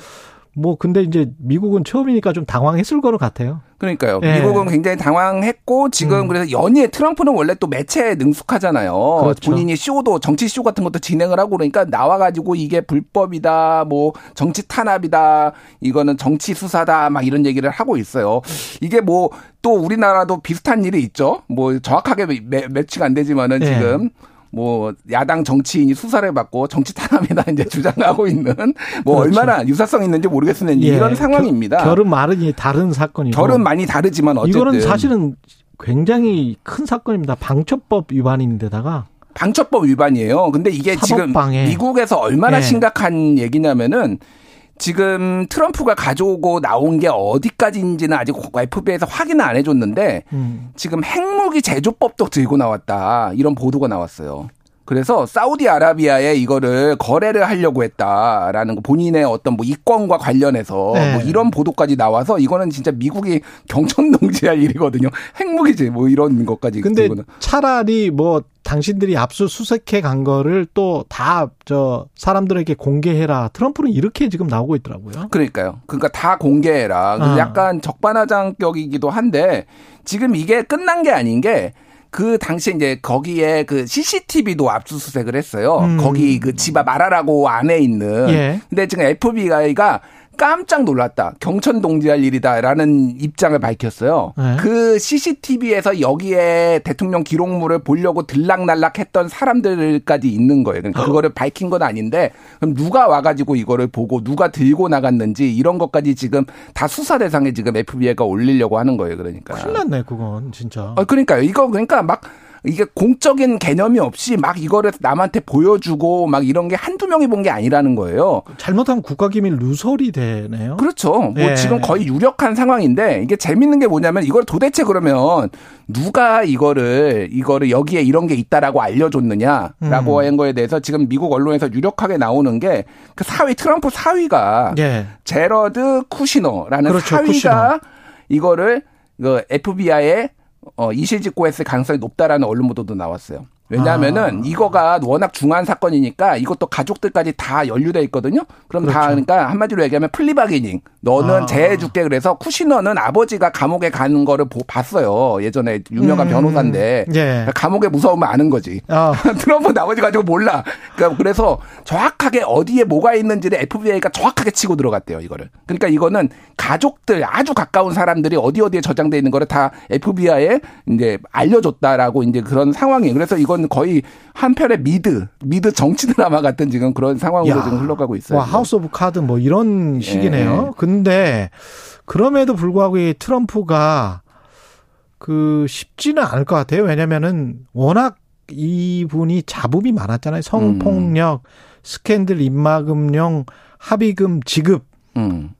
뭐 근데 이제 미국은 처음이니까 좀 당황했을 거는 같아요. 그러니까요. 예. 미국은 굉장히 당황했고 지금 음. 그래서 연예 트럼프는 원래 또 매체에 능숙하잖아요. 그렇죠. 본인이 쇼도 정치 쇼 같은 것도 진행을 하고 그러니까 나와 가지고 이게 불법이다, 뭐 정치 탄압이다, 이거는 정치 수사다, 막 이런 얘기를 하고 있어요. 이게 뭐 또 우리나라도 비슷한 일이 있죠. 뭐 정확하게 매, 매치가 안 되지만은 예. 지금. 뭐 야당 정치인이 수사를 받고 정치 탄압이다 이제 주장하고 있는 뭐 그렇죠. 얼마나 유사성 있는지 모르겠으나 예. 이런 상황입니다. 결, 결은 말은 다른 사건이고. 결은 많이 다르지만 어쨌든 이거는 사실은 굉장히 큰 사건입니다. 방첩법 위반인데다가 방첩법 위반이에요. 근데 이게 지금 사법방해. 미국에서 얼마나 네. 심각한 얘기냐면은 지금 트럼프가 가져오고 나온 게 어디까지인지는 아직 FBI에서 확인을 안 해줬는데 음. 지금 핵무기 제조법도 들고 나왔다 이런 보도가 나왔어요. 그래서 사우디아라비아에 이거를 거래를 하려고 했다라는 거 본인의 어떤 뭐 이권과 관련해서 네. 뭐 이런 보도까지 나와서 이거는 진짜 미국이 경천동지할 일이거든요. 핵무기제 뭐 이런 것까지 근데 들고 나- 차라리 뭐 당신들이 압수수색해 간 거를 또 다 저 사람들에게 공개해라. 트럼프는 이렇게 지금 나오고 있더라고요. 그러니까요. 그러니까 다 공개해라. 아. 약간 적반하장격이기도 한데 지금 이게 끝난 게 아닌 게 그 당시에 이제 거기에 그 CCTV도 압수수색을 했어요. 음. 거기 그 집 앞 마라라고 안에 있는. 예. 근데 지금 FBI가 깜짝 놀랐다. 경천 동지할 일이다라는 입장을 밝혔어요. 네. 그 CCTV에서 여기에 대통령 기록물을 보려고 들락날락했던 사람들까지 있는 거예요. 그러니까 그거를 밝힌 건 아닌데 그럼 누가 와가지고 이거를 보고 누가 들고 나갔는지 이런 것까지 지금 다 수사 대상에 지금 FBI가 올리려고 하는 거예요. 그러니까. 큰일 났네, 그건 진짜. 어, 그러니까요. 이거 그러니까 막 이게 공적인 개념이 없이 막 이거를 남한테 보여주고 막 이런 게 한두 명이 본 게 아니라는 거예요. 잘못하면 국가기밀 누설이 되네요. 그렇죠. 뭐 예. 지금 지금 거의 유력한 상황인데 이게 재밌는 게 뭐냐면 이걸 도대체 그러면 누가 이거를 이거를 여기에 이런 게 있다라고 알려줬느냐라고 음. 한 거에 대해서 지금 미국 언론에서 유력하게 나오는 게 그 사위 트럼프 사위가 예. 제러드 쿠시너라는 그렇죠, 사위가 쿠시너. 이거를 그 FBI에 어, 이실 직고했을 가능성이 높다라는 언론 보도도 나왔어요. 왜냐하면은 아. 이거가 워낙 중요한 사건이니까 이것도 가족들까지 다 연루돼 있거든요. 그럼 다 그렇죠. 그러니까 한마디로 얘기하면 플리바게닝. 너는 아. 제해줄게 그래서 쿠시너는 아버지가 감옥에 가는 거를 보, 봤어요. 예전에 유명한 음. 변호사인데 예. 감옥이 무서운 걸 아는 거지. 아. *laughs* 트럼프 나머지 가지고 몰라. 그러니까 그래서 정확하게 어디에 뭐가 있는지를 FBI가 정확하게 치고 들어갔대요, 이거를. 그러니까 이거는 가족들 아주 가까운 사람들이 어디 어디에 저장돼 있는 거를 다 FBI에 이제 알려줬다라고 이제 그런 상황이. 그래서 이건 거의 한편의 미드, 미드 정치 드라마 같은 지금 그런 상황으로 야. 지금 흘러가고 있어요. 와, 하우스 오브 카드 뭐 이런 식이네요. 예. 근데 그럼에도 불구하고 이 트럼프가 그 쉽지는 않을 것 같아요. 왜냐면은 워낙 이분이 잡음이 많았잖아요. 성폭력, 스캔들 입막음용, 합의금 지급. 음.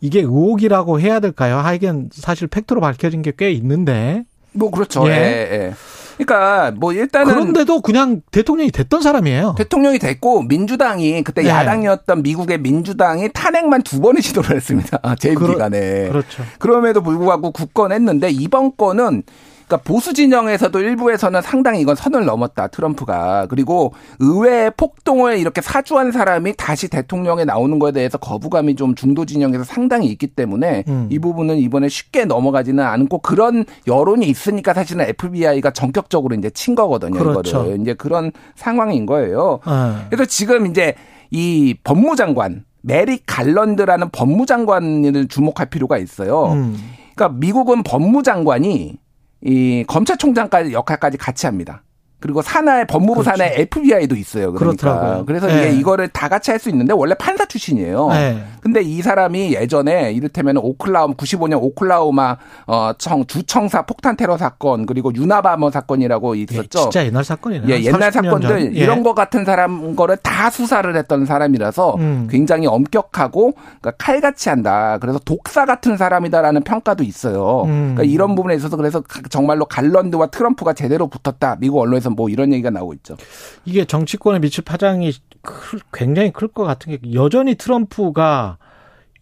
이게 의혹이라고 해야 될까요? 하여간 사실 팩트로 밝혀진 게 꽤 있는데. 뭐 그렇죠. 예. 예. 예. 그러니까 뭐 일단은 그런데도 그냥 대통령이 됐던 사람이에요. 대통령이 됐고 민주당이 그때 네. 야당이었던 미국의 민주당이 탄핵만 두 번의 시도를 했습니다. *laughs* 재임 그러- 기간에. 그렇죠. 그럼에도 불구하고 굳건했는데 이번 건은 그러니까 보수 진영에서도 일부에서는 상당히 이건 선을 넘었다 트럼프가 그리고 의회 폭동을 이렇게 사주한 사람이 다시 대통령에 나오는 거에 대해서 거부감이 좀 중도 진영에서 상당히 있기 때문에 음. 이 부분은 이번에 쉽게 넘어가지는 않고 그런 여론이 있으니까 사실은 FBI가 전격적으로 이제 친 거거든요 그렇죠. 이거를 이제 그런 상황인 거예요. 예. 그래서 지금 이제 이 법무장관 메리 갈런드라는 법무장관을 주목할 필요가 있어요. 음. 그러니까 미국은 법무장관이 이 검찰총장까지 역할까지 같이 합니다. 그리고 산하에 법무부 그렇죠. 산하에 FBI도 있어요. 그러니까 그렇더라고요. 그래서 네. 이게 이거를 다 같이 할 수 있는데 원래 판사 출신이에요. 네. 근데 이 사람이 예전에 이를테면 오클라호마 95년 오클라호마 어청 주청사 폭탄 테러 사건 그리고 유나바머 사건이라고 예, 있었죠. 진짜 옛날 사건이네요. 예, 옛날 30년 전. 사건들 예. 이런 거 같은 사람 거를 다 수사를 했던 사람이라서 음. 굉장히 엄격하고 그러니까 칼같이 한다. 그래서 독사 같은 사람이다라는 평가도 있어요. 음. 그러니까 이런 부분에 있어서 그래서 정말로 갈런드와 트럼프가 제대로 붙었다. 미국 언론에서 뭐 이런 얘기가 나오고 있죠. 이게 정치권에 미칠 파장이 클- 굉장히 클 것 같은 게 여전히 트럼프가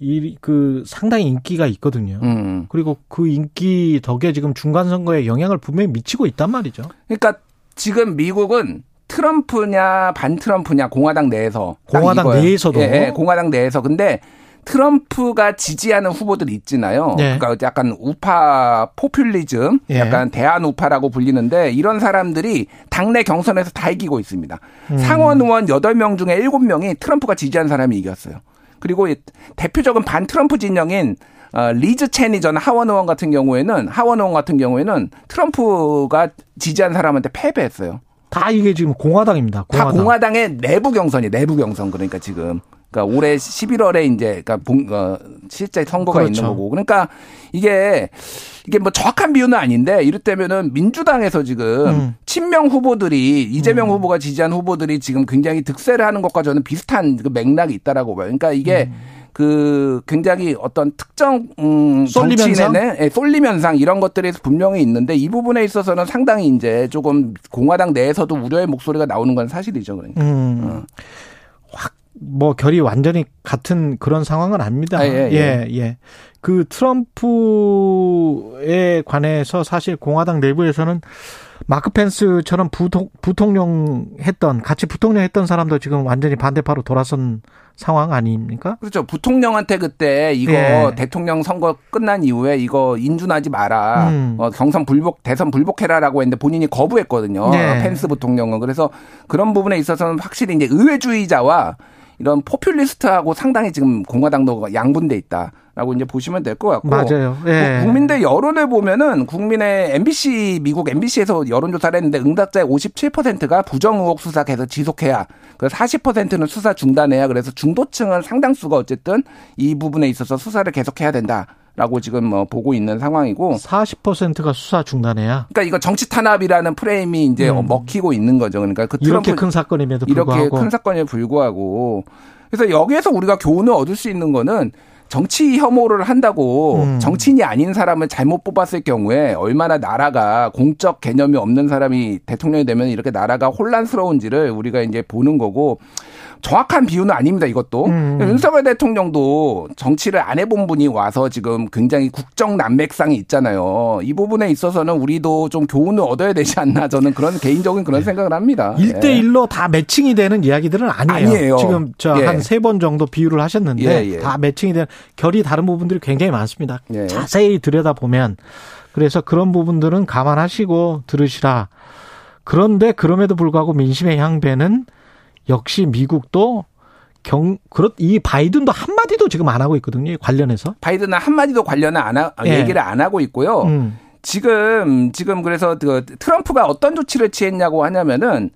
이 그 상당히 인기가 있거든요. 음. 그리고 그 인기 덕에 지금 중간 선거에 영향을 분명히 미치고 있단 말이죠. 그러니까 지금 미국은 트럼프냐 반 트럼프냐 공화당 내에서 딱 공화당 이거예요. 내에서도? 예, 예, 공화당 내에서 근데 트럼프가 지지하는 후보들이 있잖아요. 네. 그러니까 약간 우파 포퓰리즘, 예. 약간 대한 우파라고 불리는데 이런 사람들이 당내 경선에서 다 이기고 있습니다. 음. 상원 의원 8명 중에 7명이 트럼프가 지지한 사람이 이겼어요. 그리고 이 대표적인 반 트럼프 진영인 어, 리즈 체니 전 하원 의원 같은 경우에는 하원 의원 같은 경우에는 트럼프가 지지한 사람한테 패배했어요. 다 이게 지금 공화당입니다. 다 공화당. 공화당의 내부 경선이 내부 경선 그러니까 지금 그러니까 올해 11월에 이제 그러니까 본, 어, 실제 선거가 그렇죠. 있는 거고 그러니까 이게 이게 뭐 정확한 비유는 아닌데 이를테면은 민주당에서 지금 음. 친명 후보들이 이재명 후보가 지지한 후보들이 지금 굉장히 득세를 하는 것과 저는 비슷한 그 맥락이 있다라고 봐요. 그러니까 이게 그 굉장히 어떤 특정 음 쏠림 정치인의 네, 예, 쏠림 현상 이런 것들이 분명히 있는데 이 부분에 있어서는 상당히 이제 조금 공화당 내에서도 우려의 목소리가 나오는 건 사실이죠. 그러니까. 음. 확, 뭐, 결이 완전히 같은 그런 상황은 아닙니다. 아, 예, 예, 예. 그 트럼프에 관해서 사실 공화당 내부에서는 마크 펜스처럼 부통, 부통령 했던, 같이 부통령 했던 사람도 지금 완전히 반대파로 돌아선 상황 아닙니까? 그렇죠. 부통령한테 그때 이거 예. 대통령 선거 끝난 이후에 이거 인준하지 마라. 음. 어, 경선 불복, 대선 불복해라라고 했는데 본인이 거부했거든요. 네. 펜스 부통령은. 그래서 그런 부분에 있어서는 확실히 이제 의회주의자와 이런 포퓰리스트하고 상당히 지금 공화당도 양분돼 있다라고 이제 보시면 될 것 같고. 맞아요. 예. 국- 국민들 여론을 보면은 국민의 MBC 미국 MBC에서 여론 조사를 했는데 응답자의 57%가 부정 의혹 수사 계속 지속해야 그래서 40%는 수사 중단해야 그래서 중도층은 상당수가 어쨌든 이 부분에 있어서 수사를 계속해야 된다 라고 지금 뭐 보고 있는 상황이고 40%가 수사 중단해야 그러니까 이거 정치 탄압이라는 프레임이 이제 음. 먹히고 있는 거죠. 그러니까 그 이렇게 큰 사건임에도 이렇게 불구하고 큰 사건에 불구하고 그래서 여기에서 우리가 교훈을 얻을 수 있는 거는 정치 혐오를 한다고 음. 정치인이 아닌 사람을 잘못 뽑았을 경우에 얼마나 나라가 공적 개념이 없는 사람이 대통령이 되면 이렇게 나라가 혼란스러운지를 우리가 이제 보는 거고 정확한 비유는 아닙니다. 이것도 음. 윤석열 대통령도 정치를 안 해본 분이 와서 지금 굉장히 국정 난맥상이 있잖아요. 이 부분에 있어서는 우리도 좀 교훈을 얻어야 되지 않나 저는 그런 개인적인 그런 생각을 합니다. 일대 예. 일로다 매칭이 되는 이야기들은 아니에요. 아니에요. 지금 저 예. 한세번 정도 비유를 하셨는데 예, 예. 다 매칭이 되는 결이 다른 부분들이 굉장히 많습니다. 예. 자세히 들여다보면 그래서 그런 부분들은 감안하시고 들으시라. 그런데 그럼에도 불구하고 민심의 향배는 역시 미국도 경, 그렇, 이 바이든도 한마디도 지금 안 하고 있거든요. 관련해서. 바이든은 한마디도 관련을 안 하, 예. 얘기를 안 하고 있고요. 음. 지금 지금 그래서 그 트럼프가 어떤 조치를 취했냐고 하냐면은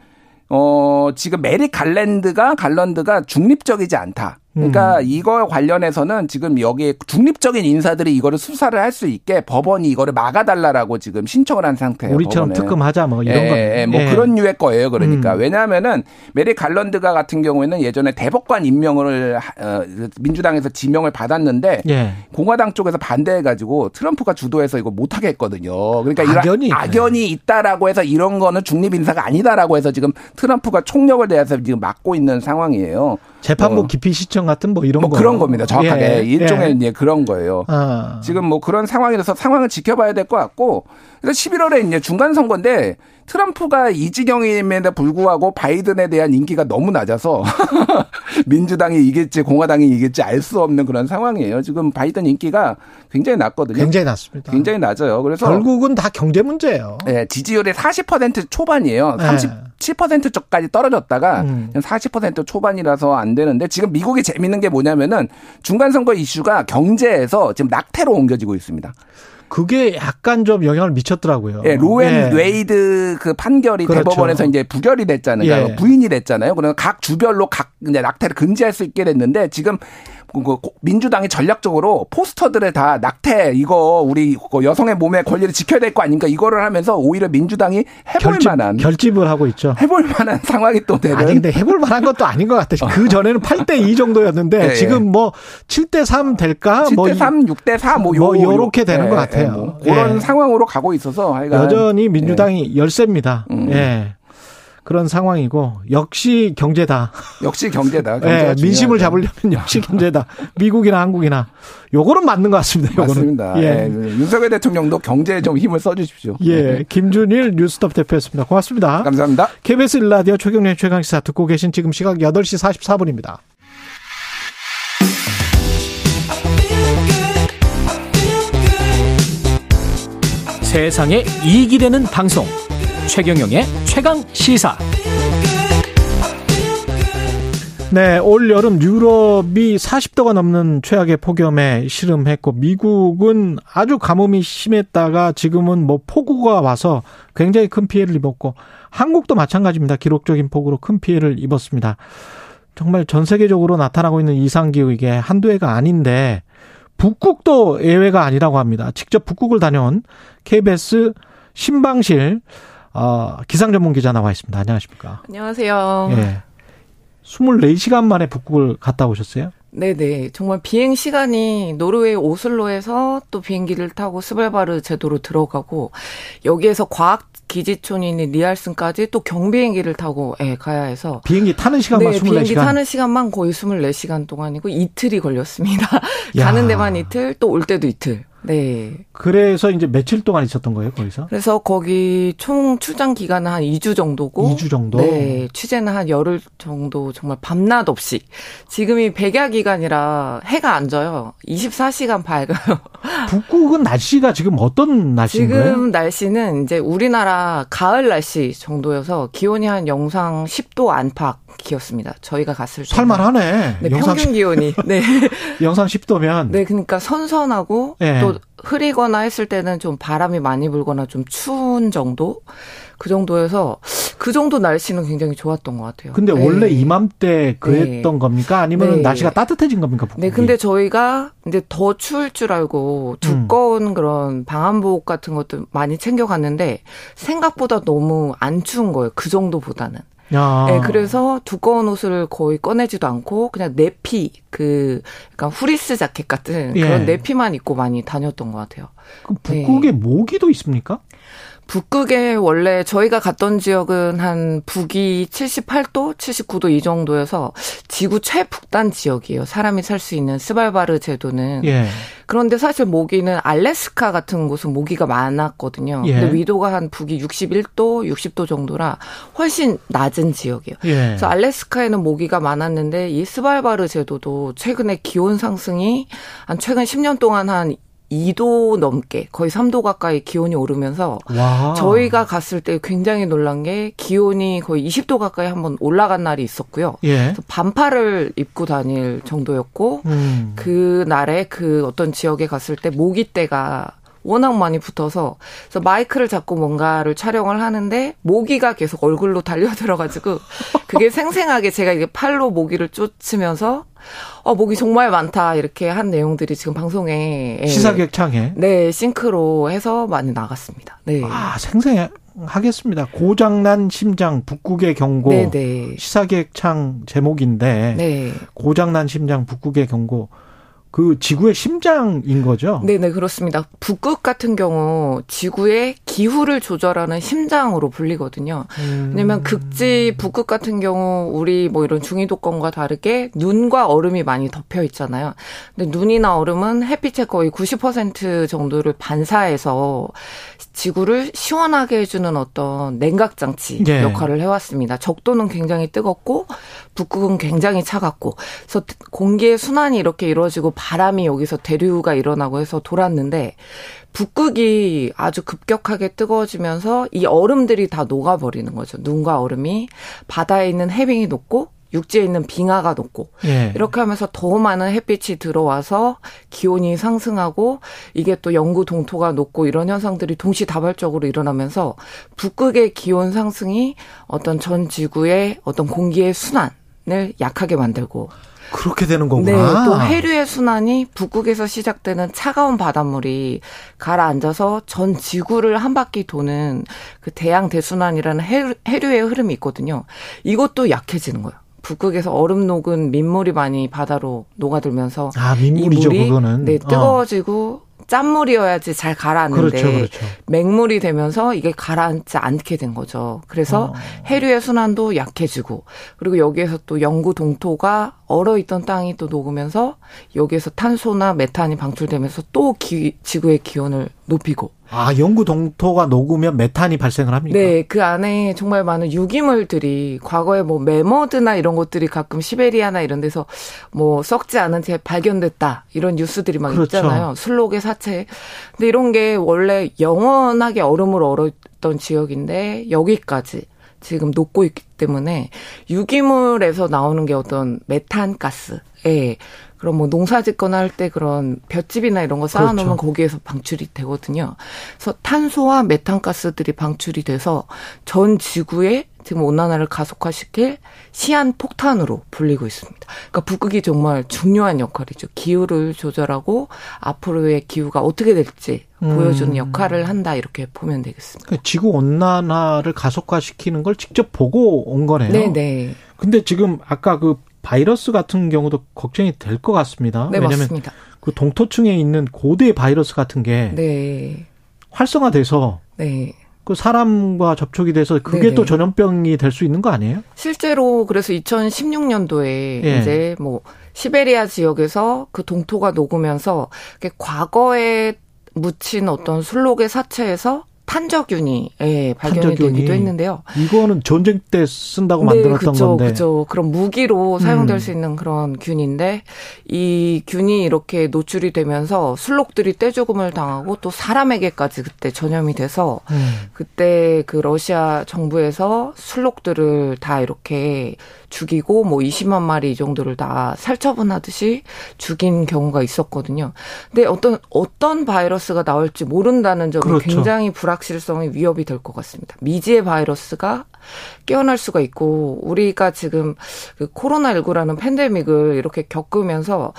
어 지금 메릭 갈랜드가 갈런드가 중립적이지 않다. 그러니까 이거 관련해서는 지금 여기에 중립적인 인사들이 이거를 수사를 할 수 있게 법원이 이거를 막아달라라고 지금 신청을 한 상태예요. 우리처럼 법원에. 특검하자 뭐 이런 예, 거. 예, 뭐 예. 그런 류의 거예요. 그러니까 음. 왜냐하면은 메리 갈런드가 같은 경우에는 예전에 대법관 임명을 하- 어, 민주당에서 지명을 받았는데 예. 공화당 쪽에서 반대해가지고 트럼프가 주도해서 이거 못하게 했거든요. 그러니까 이런 악연이 악연이, 있다라고 해서 이런 거는 중립 인사가 아니다라고 해서 지금 트럼프가 총력을 내서 지금 막고 있는 상황이에요. 재판부 어. 기피 시청 같은 뭐 이런 뭐 거. 그런 겁니다. 정확하게 예, 일종의 예. 그런 거예요. 아. 지금 뭐 그런 상황이라서 상황을 지켜봐야 될 것 같고 그래서 11월에 이제 중간 선거인데 트럼프가 이 지경임에도 불구하고 바이든에 대한 인기가 너무 낮아서 *laughs* 민주당이 이길지 공화당이 이길지 알 수 없는 그런 상황이에요. 지금 바이든 인기가 굉장히 낮거든요. 굉장히 낮습니다. 굉장히 낮아요. 그래서 결국은 다 경제 문제예요. 예, 지지율이 40% 초반이에요. 네. 37% 쪽까지 떨어졌다가 음. 40% 초반이라서 안 되는데 지금 미국이 재밌는 게 뭐냐면은 중간 선거 이슈가 경제에서 지금 낙태로 옮겨지고 있습니다. 그게 약간 좀 영향을 미쳤더라고요. 예, 로앤 예. 웨이드 그 판결이 그렇죠. 대법원에서 이제 부결이 됐잖아요. 그러니까 예. 부인이 됐잖아요. 그래서 각 주별로 각 이제 낙태를 금지할 수 있게 됐는데 지금 그 민주당이 전략적으로 포스터들을 다 낙태 이거 우리 그 여성의 몸의 권리를 지켜야 될 거 아닌가 이거를 하면서 오히려 민주당이 해볼 결집, 만한 결집을 하고 있죠. 해볼 만한 상황이 또 되는 아니 근데 해볼 만한 것도 아닌 것 같아요. 그 전에는 8대 2 정도였는데 예, *laughs* 예. 지금 뭐 7대 3 될까? 7대 뭐 3, 6대 4, 뭐, 뭐 요, 요렇게 되는 예, 것 같아요. 예, 뭐 그런 예. 상황으로 가고 있어서 여전히 민주당이 열세입니다. 음. 예. 그런 상황이고 역시 경제다. 역시 경제다. 예, *laughs* 경제가 민심을. 잡으려면 역시 경제다. 미국이나 한국이나 요거는 맞는 것 같습니다. 요거는. 맞습니다. 예. 예. 윤석열 대통령도 경제에 좀 힘을 써주십시오. 예, 김준일 뉴스톱 대표였습니다. 고맙습니다. 감사합니다. KBS 일라디오 최경련 최강시사 듣고 계신 지금 시각 8시 44분입니다. 세상에 이익이 되는 방송 최경영의 최강 시사 네, 올 여름 유럽이 40도가 넘는 최악의 폭염에 시름했고 미국은 아주 가뭄이 심했다가 지금은 뭐 폭우가 와서 굉장히 큰 피해를 입었고 한국도 마찬가지입니다. 기록적인 폭우로 큰 피해를 입었습니다. 정말 전 세계적으로 나타나고 있는 이상 기후 이게 한두 해가 아닌데 북극도 예외가 아니라고 합니다. 직접 북극을 다녀온 KBS 신방실 어, 기상 전문 기자 나와 있습니다. 안녕하십니까? 안녕하세요. 예. 24시간 만에 북극을 갔다 오셨어요? 네네. 정말 비행 시간이 노르웨이 오슬로에서 또 비행기를 타고 스발바르 제도로 들어가고 여기에서 과학 기지촌인 리알슨까지 또 경비행기를 타고 예, 가야 해서 비행기 타는 시간만 네, 24시간. 비행기 타는 시간만 거의 24시간 동안이고 이틀이 걸렸습니다. *laughs* 야. 가는 데만 이틀, 또 올 때도 이틀. 네. 그래서 이제 며칠 동안 있었던 거예요, 거기서? 그래서 거기 총 출장 기간은 한 2주 정도고 2주 정도? 네. 취재는 한 열흘 정도 정말 밤낮 없이. 지금이 백야 기간이라 해가 안 져요. 24시간 밝아요. *laughs* 북극은 날씨가 지금 어떤 날씨인 지금? 날씨는 이제 우리나라 가을 날씨 정도여서 기온이 한 영상 10도 안팎이었습니다. 저희가 갔을 때. 살만하네. 네, 평균 기온이. 네. *laughs* 영상 10도면 네, 그러니까 선선하고 예. 또 흐리거나 했을 때는 좀 바람이 많이 불거나 좀 추운 정도? 그 정도여서 그 정도 날씨는 굉장히 좋았던 것 같아요. 근데 네. 원래 이맘때 그랬던 겁니까? 아니면 네. 날씨가 따뜻해진 겁니까? 북극이? 네, 근데 저희가 이제 더 추울 줄 알고 두꺼운 그런 방한복 같은 것도 많이 챙겨갔는데 생각보다 너무 안 추운 거예요. 그 정도보다는. 아. 네, 그래서 두꺼운 옷을 거의 꺼내지도 않고 그냥 네피 그 약간 후리스 자켓 같은 예. 그런 네피만 입고 많이 다녔던 것 같아요. 그 북극에 네. 모기도 있습니까? 북극에 원래 저희가 갔던 지역은 한 북위 78도, 79도 이 정도여서 지구 최북단 지역이에요. 사람이 살 수 있는 스발바르 제도는. 예. 그런데 사실 모기는 알래스카 같은 곳은 모기가 많았거든요. 예. 근데 위도가 한 북위 61도, 60도 정도라 훨씬 낮은 지역이에요. 예. 그래서 알래스카에는 모기가 많았는데 이 스발바르 제도도 최근에 기온 상승이 한 최근 10년 동안 한 2도 넘게 거의 3도 가까이 기온이 오르면서 와. 저희가 갔을 때 굉장히 놀란 게 기온이 거의 20도 가까이 한번 올라간 날이 있었고요. 예. 반팔을 입고 다닐 정도였고 음. 그 날에 그 어떤 지역에 갔을 때 모기떼가 워낙 많이 붙어서 그래서 마이크를 잡고 뭔가를 촬영을 하는데 모기가 계속 얼굴로 달려들어가지고 그게 생생하게 제가 이게 팔로 모기를 쫓으면서 어 모기 정말 많다 이렇게 한 내용들이 지금 방송에 예. 시사객 창에 네 싱크로 해서 많이 나갔습니다. 네. 아 생생 하겠습니다. 고장난 심장 북극의 경고 네네. 네. 시사객창 제목인데 네. 고장난 심장 북극의 경고 그 지구의 심장인 거죠? 네네, 그렇습니다. 북극 같은 경우 지구의 기후를 조절하는 심장으로 불리거든요. 음. 왜냐면 극지 북극 같은 경우 우리 뭐 이런 중위도권과 다르게 눈과 얼음이 많이 덮여 있잖아요. 근데 눈이나 얼음은 햇빛의 거의 90% 정도를 반사해서 지구를 시원하게 해주는 어떤 냉각장치 네. 역할을 해왔습니다. 적도는 굉장히 뜨겁고 북극은 굉장히 차갑고 그래서 공기의 순환이 이렇게 이루어지고 바람이 여기서 대류가 일어나고 해서 돌았는데 북극이 아주 급격하게 뜨거워지면서 이 얼음들이 다 녹아버리는 거죠. 눈과 얼음이 바다에 있는 해빙이 녹고 육지에 있는 빙하가 높고 예. 이렇게 하면서 더 많은 햇빛이 들어와서 기온이 상승하고 이게 또 영구 동토가 높고 이런 현상들이 동시다발적으로 일어나면서 북극의 기온 상승이 어떤 전 지구의 어떤 공기의 순환 을 약하게 만들고 그렇게 되는 거구나. 네, 또 해류의 순환이 북극에서 시작되는 차가운 바닷물이 가라앉아서 전 지구를 한 바퀴 도는 그 대양 대순환이라는 해류, 해류의 흐름이 있거든요. 이것도 약해지는 거예요. 북극에서 얼음 녹은 민물이 많이 바다로 녹아들면서 아 민물이죠 이 물이 그거는 네 어. 뜨거워지고 어. 짠물이어야지 잘 가라앉는데 그렇죠, 그렇죠. 맹물이 되면서 이게 가라앉지 않게 된 거죠. 그래서 어. 해류의 순환도 약해지고 그리고 여기에서 또 영구 동토가 얼어 있던 땅이 또 녹으면서 여기에서 탄소나 메탄이 방출되면서 또 기, 지구의 기온을 높이고 아, 영구 동토가 녹으면 메탄이 발생을 합니까? 네, 그 안에 정말 많은 유기물들이 과거에 뭐 메머드나 이런 것들이 가끔 시베리아나 이런 데서 뭐 썩지 않은 채 발견됐다 이런 뉴스들이 막 그렇죠. 있잖아요. 술록의 사체. 근데 이런 게 원래 영원하게 얼음으로 얼었던 지역인데 여기까지 지금 녹고 있기 때문에 유기물에서 나오는 게 어떤 메탄 가스. 예. 그럼 뭐 농사 짓거나 할 때 그런 볏집이나 이런 거 쌓아놓으면 그렇죠. 거기에서 방출이 되거든요. 그래서 탄소와 메탄가스들이 방출이 돼서 전 지구에 지금 온난화를 가속화시킬 시한 폭탄으로 불리고 있습니다. 그러니까 북극이 정말 중요한 역할이죠. 기후를 조절하고 앞으로의 기후가 어떻게 될지 보여주는 음. 역할을 한다 이렇게 보면 되겠습니다. 그러니까 지구 온난화를 가속화시키는 걸 직접 보고 온 거네요. 네, 네. 근데 지금 아까 그 바이러스 같은 경우도 걱정이 될 것 같습니다. 네, 왜냐하면 맞습니다. 그 동토층에 있는 고대 바이러스 같은 게 네. 활성화돼서 네. 그 사람과 접촉이 돼서 그게 네네. 또 전염병이 될 수 있는 거 아니에요? 실제로 그래서 2016년도에 예. 이제 뭐 시베리아 지역에서 그 동토가 녹으면서 과거에 묻힌 어떤 술록의 사체에서 탄저균이 예, 발견이. 되기도 했는데요. 이거는 전쟁 때 쓴다고 네, 만들었던 그쵸, 건데. 그렇죠. 그런 무기로 사용될 음. 수 있는 그런 균인데 이 균이 이렇게 노출이 되면서 술록들이 떼죽음을 당하고 또 사람에게까지 그때 전염이 돼서 음. 그때 그 러시아 정부에서 술록들을 다 이렇게 죽이고 뭐 20만 마리 이 정도를 다 살처분하듯이 죽인 경우가 있었거든요. 근데 어떤 어떤 바이러스가 나올지 모른다는 점이 그렇죠. 굉장히 불확실성이 위협이 될 것 같습니다. 미지의 바이러스가 깨어날 수가 있고 우리가 지금 그 코로나19라는 팬데믹을 이렇게 겪으면서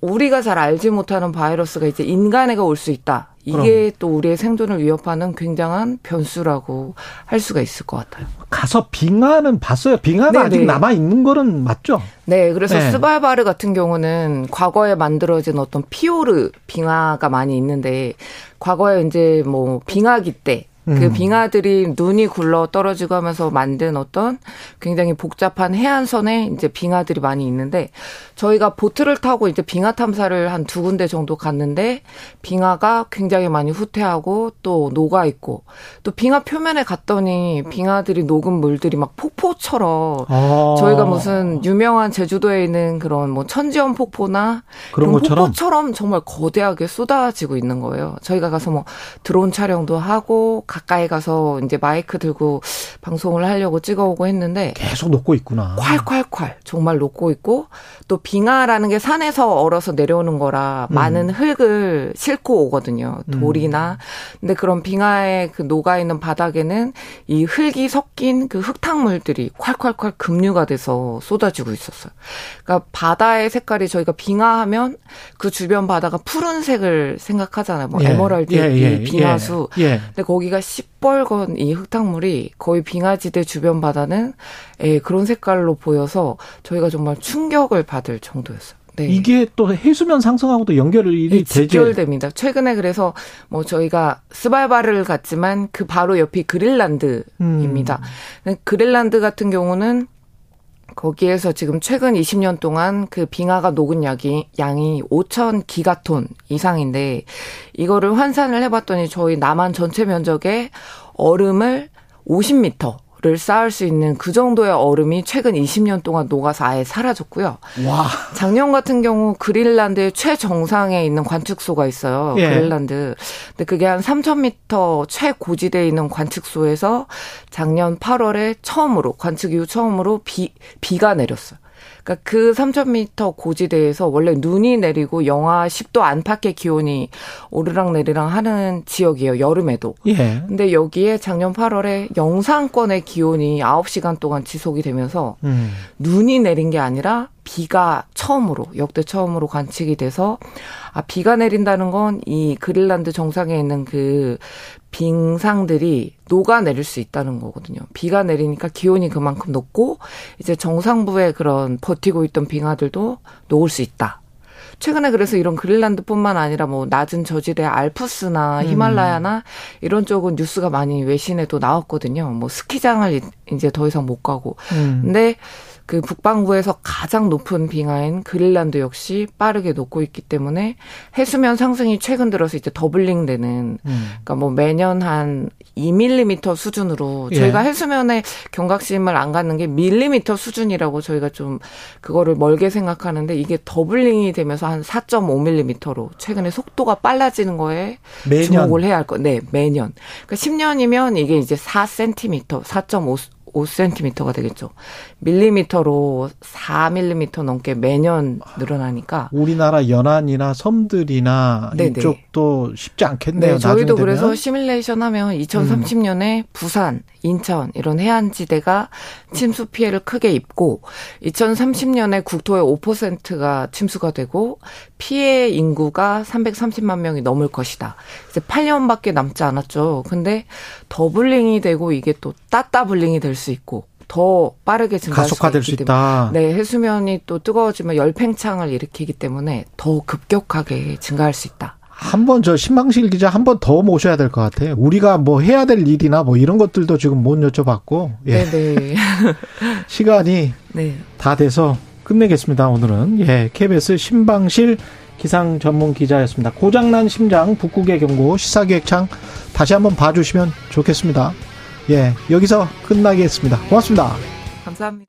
우리가 잘 알지 못하는 바이러스가 이제 인간에게 올 수 있다. 이게 또 우리의 생존을 위협하는 굉장한 변수라고 할 수가 있을 것 같아요. 가서 빙하는 봤어요. 빙하가 네네. 아직 남아 있는 거는 맞죠? 네, 그래서 네. 스발바르 같은 경우는 과거에 만들어진 어떤 피오르 빙하가 많이 있는데 과거에 이제 뭐 빙하기 때 그 음. 빙하들이 눈이 굴러 떨어지고 하면서 만든 어떤 굉장히 복잡한 해안선에 이제 빙하들이 많이 있는데 저희가 보트를 타고 이제 빙하 탐사를 한 두 군데 정도 갔는데 빙하가 굉장히 많이 후퇴하고 또 녹아 있고 또 빙하 표면에 갔더니 빙하들이 녹은 물들이 막 폭포처럼 아. 저희가 무슨 유명한 제주도에 있는 그런 뭐 천지연 폭포나 그런 것처럼? 폭포처럼 정말 거대하게 쏟아지고 있는 거예요. 저희가 가서 뭐 드론 촬영도 하고 가까이 가서 이제 마이크 들고 방송을 하려고 찍어오고 했는데 계속 녹고 있구나. 콸콸콸 정말 녹고 있고 또 빙하라는 게 산에서 얼어서 내려오는 거라 음. 많은 흙을 싣고 오거든요. 돌이나 근데 그런 빙하의 그 녹아 있는 바닥에는 이 흙이 섞인 그 흙탕물들이 콸콸콸 급류가 돼서 쏟아지고 있었어요. 그러니까 바다의 색깔이 저희가 빙하하면 그 주변 바다가 푸른색을 생각하잖아요. 뭐 예. 에메랄드 예, 이 예, 빙하수. 예. 예. 근데 거기가 시뻘건 이 흙탕물이 거의 빙하지대 주변 바다는 예, 그런 색깔로 보여서 저희가 정말 충격을 받을 정도였어요. 네. 이게 또 해수면 상승하고도 연결이 네. 직결됩니다. 최근에 그래서 뭐 저희가 스발바를 갔지만 그 바로 옆이 그린란드입니다. 음. 그린란드 같은 경우는 거기에서 지금 최근 20년 동안 그 빙하가 녹은 양이, 양이 5천 기가톤 이상인데 이거를 환산을 해봤더니 저희 남한 전체 면적의 얼음을 50m 를 쌓을 수 있는 그 정도의 얼음이 최근 20년 동안 녹아서 아예 사라졌고요. 와. 작년 같은 경우 그린란드의 최정상에 있는 관측소가 있어요. 예. 그린란드. 근데 그게 한 3,000m 최고지대에 있는 관측소에서 작년 8월에 처음으로 관측 이후 처음으로 비 비가 내렸어요. 그러니까 그 3,000m 고지대에서 원래 눈이 내리고 영하 10도 안팎의 기온이 오르락 내리락 하는 지역이에요. 여름에도. 예. 근데 여기에 작년 8월에 영상권의 기온이 9시간 동안 지속이 되면서 음. 눈이 내린 게 아니라 비가 처음으로 역대 처음으로 관측이 돼서 아 비가 내린다는 건 이 그린란드 정상에 있는 그 빙상들이 녹아 내릴 수 있다는 거거든요. 비가 내리니까 기온이 그만큼 높고 이제 정상부에 그런 버티고 있던 빙하들도 녹을 수 있다. 최근에 그래서 이런 그린란드뿐만 아니라 뭐 낮은 저지대 알프스나 히말라야나 이런 쪽은 뉴스가 많이 외신에도 나왔거든요. 뭐 스키장을 이- 이제 더 이상 못 가고. 음. 근데 그 북반구에서 가장 높은 빙하인 그린란드 역시 빠르게 녹고 있기 때문에 해수면 상승이 최근 들어서 이제 doubling 되는 음. 그러니까 뭐 매년 한 2밀리미터 수준으로 예. 저희가 해수면에 경각심을 안 갖는 게 밀리미터 수준이라고 저희가 좀 그거를 멀게 생각하는데 이게 doubling이 되면서 한 4.5밀리미터로 최근에 속도가 빨라지는 거에 매년. 주목을 해야 할 거. 네, 매년. 그러니까 10년이면 이게 이제 4cm, 4.5 5cm가 되겠죠. 밀리미터로 4밀리미터 넘게 매년 늘어나니까 우리나라 연안이나 섬들이나 네네. 이쪽도 쉽지 않겠네요. 네, 저희도 나중에 그래서 되면. 시뮬레이션 하면 2030년에 부산, 인천 이런 해안 지대가 침수 피해를 크게 입고 2030년에 국토의 5%가 침수가 되고 피해 인구가 330만 명이 넘을 것이다. 이제 8년밖에 남지 않았죠. 근데 doubling이 되고 이게 또 따따블링이 될 수 있고 더 빠르게 증가할 가속화될 수 때문에 있다. 네, 해수면이 또 뜨거워지면 열팽창을 일으키기 때문에 더 급격하게 증가할 수 있다. 한번 저 신방실 기자 한 번 더 모셔야 될 것 같아요. 우리가 뭐 해야 될 일이나 뭐 이런 것들도 지금 못 여쭤봤고 예. 네, 네. *laughs* 시간이 네. 다 돼서 끝내겠습니다. 오늘은 예 KBS 신방실 기상 전문 기자였습니다. 고장난 심장 북극의 경고 시사기획창 다시 한번 봐주시면 좋겠습니다. 예 여기서 끝나겠습니다. 고맙습니다. 감사합니다.